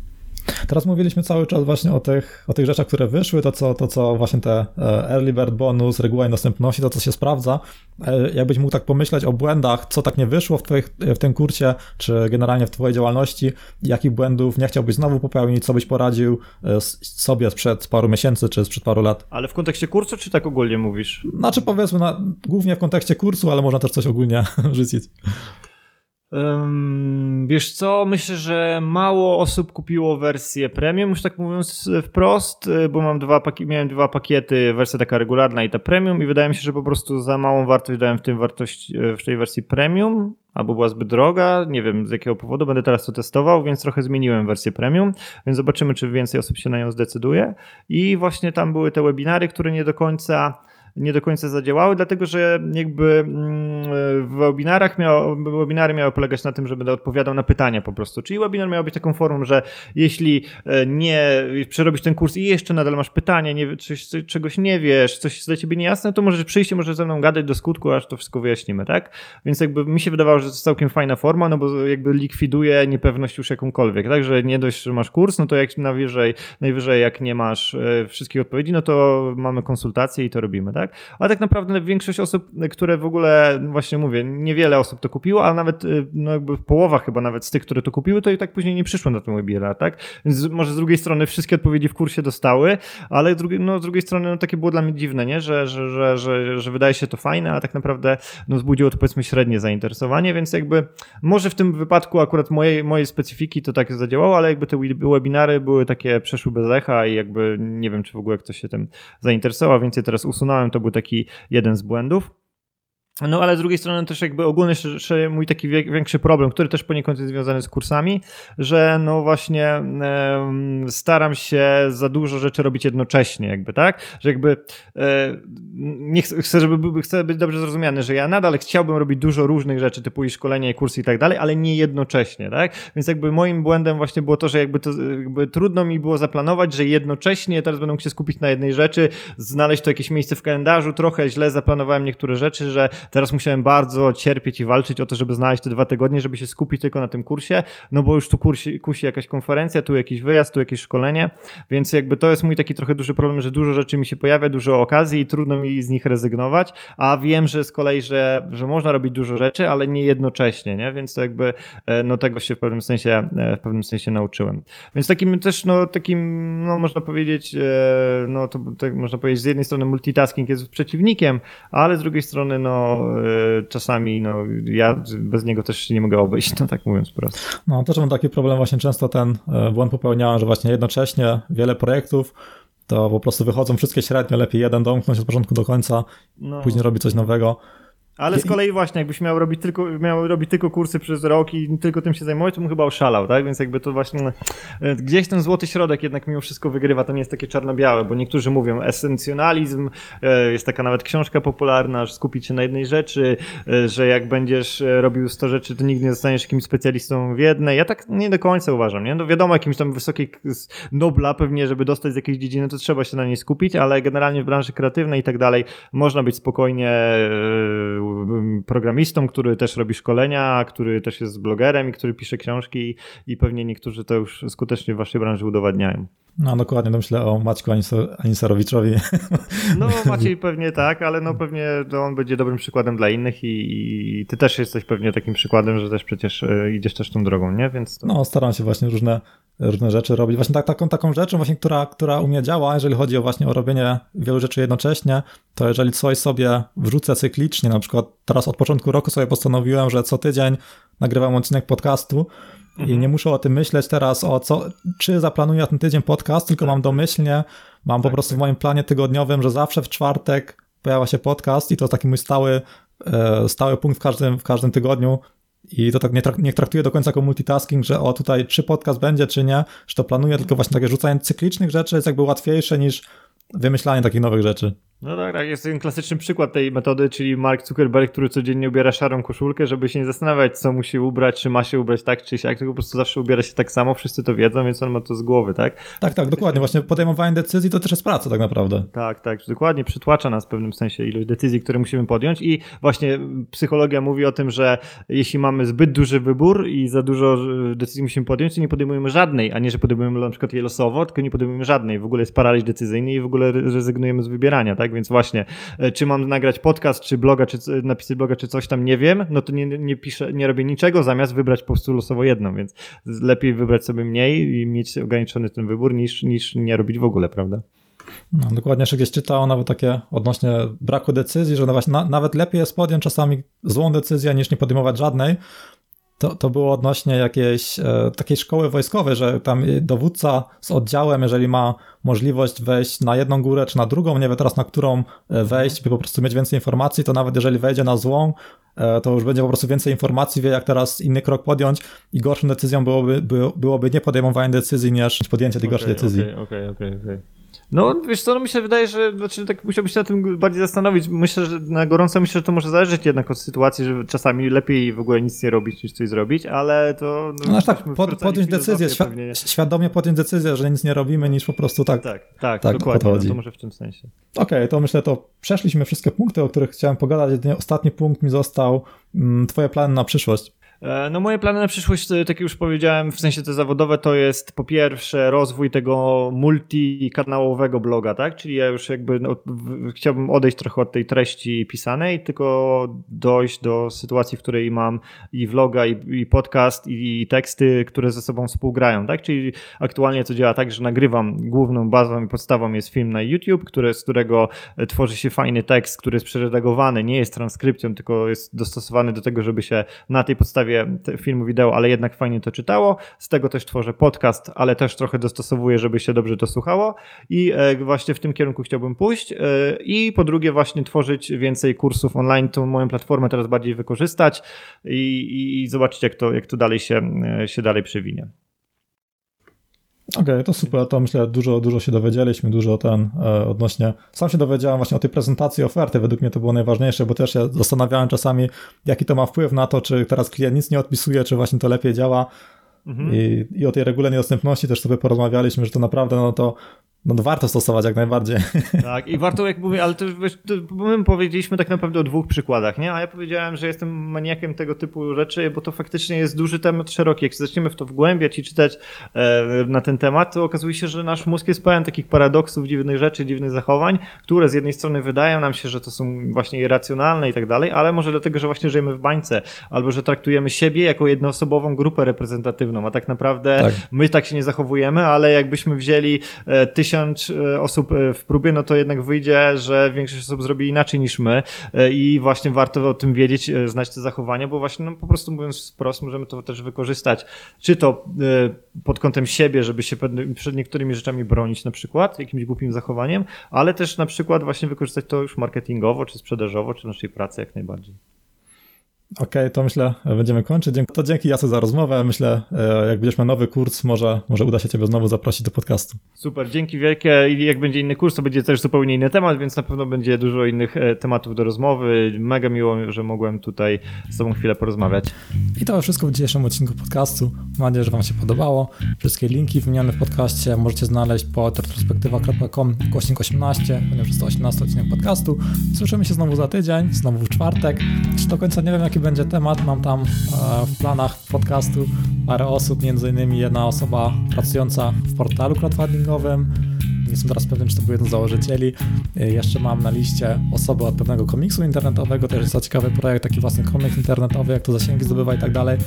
Teraz mówiliśmy cały czas właśnie o tych, o tych rzeczach, które wyszły, to co, to co właśnie te e, early bird bonus, reguła dostępności, to co się sprawdza. E, jakbyś mógł tak pomyśleć o błędach, co tak nie wyszło w, twoich, w tym kurcie, czy generalnie w twojej działalności, jakich błędów nie chciałbyś znowu popełnić, co byś poradził e, sobie sprzed paru miesięcy, czy sprzed paru lat? Ale w kontekście kursu, czy tak ogólnie mówisz? Znaczy powiedzmy, na, głównie w kontekście kursu, ale można też coś ogólnie rzucić. Wiesz co, myślę, że mało osób kupiło wersję premium, już tak mówiąc wprost, y, bo mam dwa miałem dwa pakiety, wersja taka regularna i ta premium i wydaje mi się, że po prostu za małą wartość dałem w tym wartość y, w tej wersji premium, albo była zbyt droga, nie wiem z jakiego powodu, będę teraz to testował, więc trochę zmieniłem wersję premium, więc zobaczymy, czy więcej osób się na nią zdecyduje. I właśnie tam były te webinary, które nie do końca nie do końca zadziałały, dlatego że jakby mm, w webinarach miało, webinary miały polegać na tym, że będę odpowiadał na pytania po prostu. Czyli webinar miał być taką formą, że jeśli e, nie przerobisz ten kurs i jeszcze nadal masz pytania, nie, czegoś nie wiesz, coś jest dla ciebie niejasne, to możesz przyjść i możesz ze mną gadać do skutku, aż to wszystko wyjaśnimy, tak? Więc jakby mi się wydawało, że to jest całkiem fajna forma, no bo jakby likwiduje niepewność już jakąkolwiek, tak? Że nie dość, że masz kurs, no to jak najwyżej, najwyżej jak nie masz e, wszystkich odpowiedzi, no to mamy konsultacje i to robimy, tak? Ale tak naprawdę większość osób, które w ogóle, właśnie mówię, niewiele osób to kupiło, ale nawet, y, no jakby połowa chyba nawet z tych, które to kupiły, to i tak później nie przyszło na ten webinar, tak? Więc może z drugiej strony wszystkie odpowiedzi w kursie dostały, ale drugi, no, z drugiej strony no, takie było dla mnie dziwne, nie? Że, że, że, że, że wydaje się to fajne, a tak naprawdę no, zbudziło to powiedzmy średnie zainteresowanie, więc jakby może w tym wypadku akurat mojej, mojej specyfiki to tak zadziałało, ale jakby te webinary były takie, przeszły bez echa i jakby nie wiem, czy w ogóle ktoś się tym zainteresował, więc je teraz usunąłem, to był taki jeden z błędów. No ale z drugiej strony też jakby jeszcze mój taki większy problem, który też poniekąd jest związany z kursami, że no właśnie staram się za dużo rzeczy robić jednocześnie jakby, tak? Że jakby e, nie chcę, chcę, żeby chcę być dobrze zrozumiany, że ja nadal chciałbym robić dużo różnych rzeczy typu i szkolenia i kursy i tak dalej, ale nie jednocześnie, tak? Więc jakby moim błędem właśnie było to, że jakby to jakby trudno mi było zaplanować, że jednocześnie teraz będę mógł się skupić na jednej rzeczy, znaleźć to jakieś miejsce w kalendarzu, trochę źle zaplanowałem niektóre rzeczy, że Teraz musiałem bardzo cierpieć i walczyć o to, żeby znaleźć te dwa tygodnie, żeby się skupić tylko na tym kursie, no bo już tu kursi, kusi jakaś konferencja, tu jakiś wyjazd, tu jakieś szkolenie, więc jakby to jest mój taki trochę duży problem, że dużo rzeczy mi się pojawia, dużo okazji i trudno mi z nich rezygnować, a wiem, że z kolei, że, że można robić dużo rzeczy, ale nie jednocześnie, nie? Więc to jakby e, no tego się w pewnym sensie e, w pewnym sensie nauczyłem. Więc takim też no takim no można powiedzieć e, no to tak można powiedzieć z jednej strony multitasking jest przeciwnikiem, ale z drugiej strony no E, czasami no, ja bez niego też nie mogę obejść, no tak mówiąc po prostu. No też mam taki problem, właśnie często ten e, błąd popełniałem, że właśnie jednocześnie wiele projektów to po prostu wychodzą wszystkie średnio, lepiej jeden domknąć od początku do końca, no. później robić coś nowego. Ale z kolei właśnie, jakbyś miał robić tylko, miał robić tylko kursy przez rok i tylko tym się zajmować, to bym chyba oszalał, tak? Więc jakby to właśnie e, gdzieś ten złoty środek jednak mimo wszystko wygrywa, to nie jest takie czarno-białe, bo niektórzy mówią esencjonalizm, e, jest taka nawet książka popularna, że skupić się na jednej rzeczy, e, że jak będziesz robił 100 rzeczy, to nigdy nie zostaniesz jakimś specjalistą w jednej. Ja tak nie do końca uważam, nie? No wiadomo, jakimś tam wysokiej nobla pewnie, żeby dostać z jakiejś dziedziny, to trzeba się na niej skupić, ale generalnie w branży kreatywnej i tak dalej można być spokojnie programistą, który też robi szkolenia, który też jest blogerem i który pisze książki i pewnie niektórzy to już skutecznie w waszej branży udowadniają. No dokładnie, to myślę o Maćku Anisarowiczowi. No Maciej pewnie tak, ale no pewnie to on będzie dobrym przykładem dla innych i, i ty też jesteś pewnie takim przykładem, że też przecież e, idziesz też tą drogą, nie? Więc to... No staram się właśnie różne, różne rzeczy robić. Właśnie tak, taką, taką rzeczą właśnie, która, która u mnie działa, jeżeli chodzi o właśnie o robienie wielu rzeczy jednocześnie, to jeżeli coś sobie wrzucę cyklicznie, na przykład teraz od początku roku sobie postanowiłem, że co tydzień nagrywam odcinek podcastu, Mhm. I nie muszę o tym myśleć teraz, o co, czy zaplanuję ten tydzień podcast, tylko mam domyślnie, mam po tak, prostu w moim planie tygodniowym, że zawsze w czwartek pojawia się podcast i to taki mój stały, e, stały punkt w każdym, w każdym tygodniu. I to tak nie, trak nie traktuję do końca jako multitasking, że o tutaj czy podcast będzie, czy nie, że to planuję, tylko właśnie takie rzucanie cyklicznych rzeczy jest jakby łatwiejsze niż wymyślanie takich nowych rzeczy. No tak, tak, jest ten klasyczny przykład tej metody, czyli Mark Zuckerberg, który codziennie ubiera szarą koszulkę, żeby się nie zastanawiać, co musi ubrać, czy ma się ubrać tak, czy siak, tylko po prostu zawsze ubiera się tak samo, wszyscy to wiedzą, więc on ma to z głowy, tak? Tak, tak, dokładnie, właśnie podejmowanie decyzji to też jest praca tak naprawdę. Tak, tak, dokładnie, przytłacza nas w pewnym sensie ilość decyzji, które musimy podjąć. I właśnie psychologia mówi o tym, że jeśli mamy zbyt duży wybór i za dużo decyzji musimy podjąć, to nie podejmujemy żadnej, a nie, że podejmujemy na przykład je losowo, tylko nie podejmujemy żadnej, w ogóle jest paraliż decyzyjny i w ogóle rezygnujemy z wybierania, tak, więc właśnie E, czy mam nagrać podcast, czy bloga, czy napisać bloga, czy coś tam, nie wiem, no to nie, nie piszę, nie robię niczego, zamiast wybrać po prostu losowo jedną, więc lepiej wybrać sobie mniej i mieć ograniczony ten wybór, niż, niż nie robić w ogóle, prawda? No, dokładnie, jeszcze gdzieś czytałem nawet takie odnośnie braku decyzji, że właśnie na, nawet lepiej jest podjąć czasami złą decyzję, niż nie podejmować żadnej, to, to było odnośnie jakiejś e, takiej szkoły wojskowej, że tam dowódca z oddziałem, jeżeli ma możliwość wejść na jedną górę czy na drugą, nie wie teraz na którą e, wejść, by po prostu mieć więcej informacji, to nawet jeżeli wejdzie na złą, e, to już będzie po prostu więcej informacji, wie jak teraz inny krok podjąć i gorszą decyzją byłoby, by, byłoby nie podejmowanie decyzji niż podjęcie tej okay, gorszej decyzji. Okej, okej, okej. No, wiesz co, no mi się wydaje, że znaczy, tak musiałbyś się na tym bardziej zastanowić. Myślę, że na gorąco myślę, że to może zależeć jednak od sytuacji, że czasami lepiej w ogóle nic nie robić, niż coś zrobić, ale to... No, no tak, pod, podjąć decyzję, świ świadomie podjąć decyzję, że nic nie robimy, niż po prostu tak... Tak, tak, tak dokładnie, no, to może w tym sensie. Okej, okay, to myślę, to przeszliśmy wszystkie punkty, o których chciałem pogadać. Jedynie ostatni punkt mi został, mm, twoje plany na przyszłość. E, no moje plany na przyszłość, e, tak już powiedziałem, w sensie te zawodowe, to jest po pierwsze rozwój tego multikanałowego bloga, tak? Czyli ja już jakby no, chciałbym odejść trochę od tej treści pisanej, tylko dojść do sytuacji, w której mam i vloga, i, i podcast, i, i, teksty, które ze sobą współgrają, tak? Czyli aktualnie to działa tak, że nagrywam główną bazą i podstawą jest film na YouTube, który, z którego e, tworzy się fajny tekst, który jest przeredagowany, nie jest transkrypcją, tylko jest dostosowany do tego, żeby się na tej podstawie filmu wideo, ale jednak fajnie to czytało. Z tego też tworzę podcast, ale też trochę dostosowuję, żeby się dobrze to słuchało i e, właśnie w tym kierunku chciałbym pójść. E, I po drugie właśnie tworzyć więcej kursów online, tą moją platformę teraz bardziej wykorzystać i, i zobaczyć jak to, jak to dalej się, e, się dalej przewinie. Okej, okay, to super, to myślę dużo, dużo się dowiedzieliśmy, dużo ten e, odnośnie, sam się dowiedziałem właśnie o tej prezentacji oferty, według mnie to było najważniejsze, bo też się zastanawiałem czasami, jaki to ma wpływ na to, czy teraz klient nic nie odpisuje, czy właśnie to lepiej działa, Mhm. I, I o tej regularnej dostępności też sobie porozmawialiśmy, że to naprawdę no to no, warto stosować jak najbardziej. Tak, i warto, jak mówię, ale to, wiesz, to my powiedzieliśmy tak naprawdę o dwóch przykładach, nie? A ja powiedziałem, że jestem maniakiem tego typu rzeczy, bo to faktycznie jest duży temat, szeroki. Jak zaczniemy w to wgłębiać i czytać e, na ten temat, to okazuje się, że nasz mózg jest pełen takich paradoksów, dziwnych rzeczy, dziwnych zachowań, które z jednej strony wydają nam się, że to są właśnie irracjonalne i tak dalej, ale może dlatego, że właśnie żyjemy w bańce, albo że traktujemy siebie jako jednoosobową grupę reprezentatywną, a tak naprawdę tak. my tak się nie zachowujemy, ale jakbyśmy wzięli e, tysiąc tysiąc e, osób e, w próbie, no to jednak wyjdzie, że większość osób zrobi inaczej niż my e, i właśnie warto o tym wiedzieć, znać te zachowania, bo właśnie no, po prostu mówiąc wprost możemy to też wykorzystać, czy to pod kątem siebie, żeby się przed niektórymi rzeczami bronić na przykład, jakimś głupim zachowaniem, ale też na przykład właśnie wykorzystać to już marketingowo, czy sprzedażowo, czy w naszej pracy jak najbardziej. Okej, okay, to myślę, będziemy kończyć. To dzięki Jacek za rozmowę. Myślę, e, jak będziesz miał nowy kurs, może, może uda się Ciebie znowu zaprosić do podcastu. Super, dzięki wielkie. I jak będzie inny kurs, to będzie też zupełnie inny temat, więc na pewno będzie dużo innych e, tematów do rozmowy. Mega miło, że mogłem tutaj z Tobą chwilę porozmawiać. I to wszystko w dzisiejszym odcinku podcastu. Mam nadzieję, że Wam się podobało. Wszystkie linki wymienione w podcaście możecie znaleźć po retrospektywa.com głośnik 18, ponieważ jest to 18 odcinek podcastu. Słyszymy się znowu za tydzień, znowu w czwartek. Czy do końca nie wiem, będzie temat. Mam tam e, w planach podcastu parę osób, między innymi jedna osoba pracująca w portalu crowdfundingowym. Nie jestem teraz pewien, czy to był jeden z założycieli. E, jeszcze mam na liście osoby od pewnego komiksu internetowego, też jest to ciekawy projekt, taki własny komiks internetowy, jak to zasięgi zdobywa i tak dalej.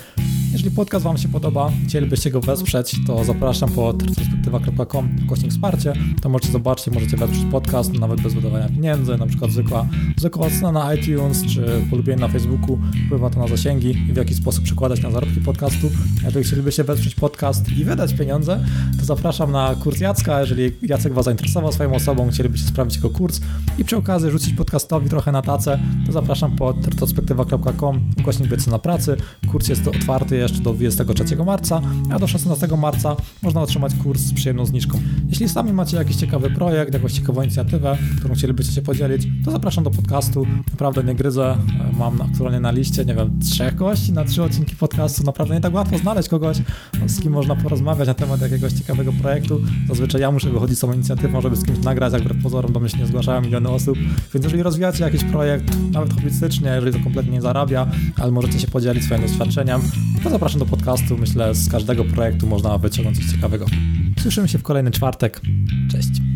Jeżeli podcast Wam się podoba, chcielibyście go wesprzeć, to zapraszam po retrospektywa.com kośnik wsparcie. To możecie zobaczyć, możecie wesprzeć podcast, nawet bez wydawania pieniędzy, na przykład zwykła, zwykła ocena na iTunes, czy polubienie na Facebooku, wpływa to na zasięgi i w jaki sposób przekładać na zarobki podcastu. Jeżeli chcielibyście wesprzeć podcast i wydać pieniądze, to zapraszam na kurs Jacka. Jeżeli Jacek Was zainteresował swoją osobą, chcielibyście sprawdzić jego kurs i przy okazji rzucić podcastowi trochę na tacę, to zapraszam po retrospektywa.com ukośnik na pracy. Kurs jest otwarty jeszcze do 23 marca, a do 16 marca można otrzymać kurs z przyjemną zniżką. Jeśli sami macie jakiś ciekawy projekt, jakąś ciekawą inicjatywę, którą chcielibyście się podzielić, to zapraszam do podcastu. Naprawdę nie gryzę, mam aktualnie na liście, nie wiem, trzech gości na trzy odcinki podcastu. Naprawdę nie tak łatwo znaleźć kogoś, z kim można porozmawiać na temat jakiegoś ciekawego projektu. Zazwyczaj ja muszę wychodzić z tą inicjatywą, żeby z kimś nagrać, jak wbrew pozorom do nie zgłaszają miliony osób. Więc jeżeli rozwijacie jakiś projekt, nawet hobbystycznie, jeżeli to kompletnie nie zarabia, ale możecie się podzielić swoim doświadczeniem, to zapraszam do podcastu. Myślę, z każdego projektu można wyciągnąć coś ciekawego. Słyszymy się w kolejny czwartek. Cześć.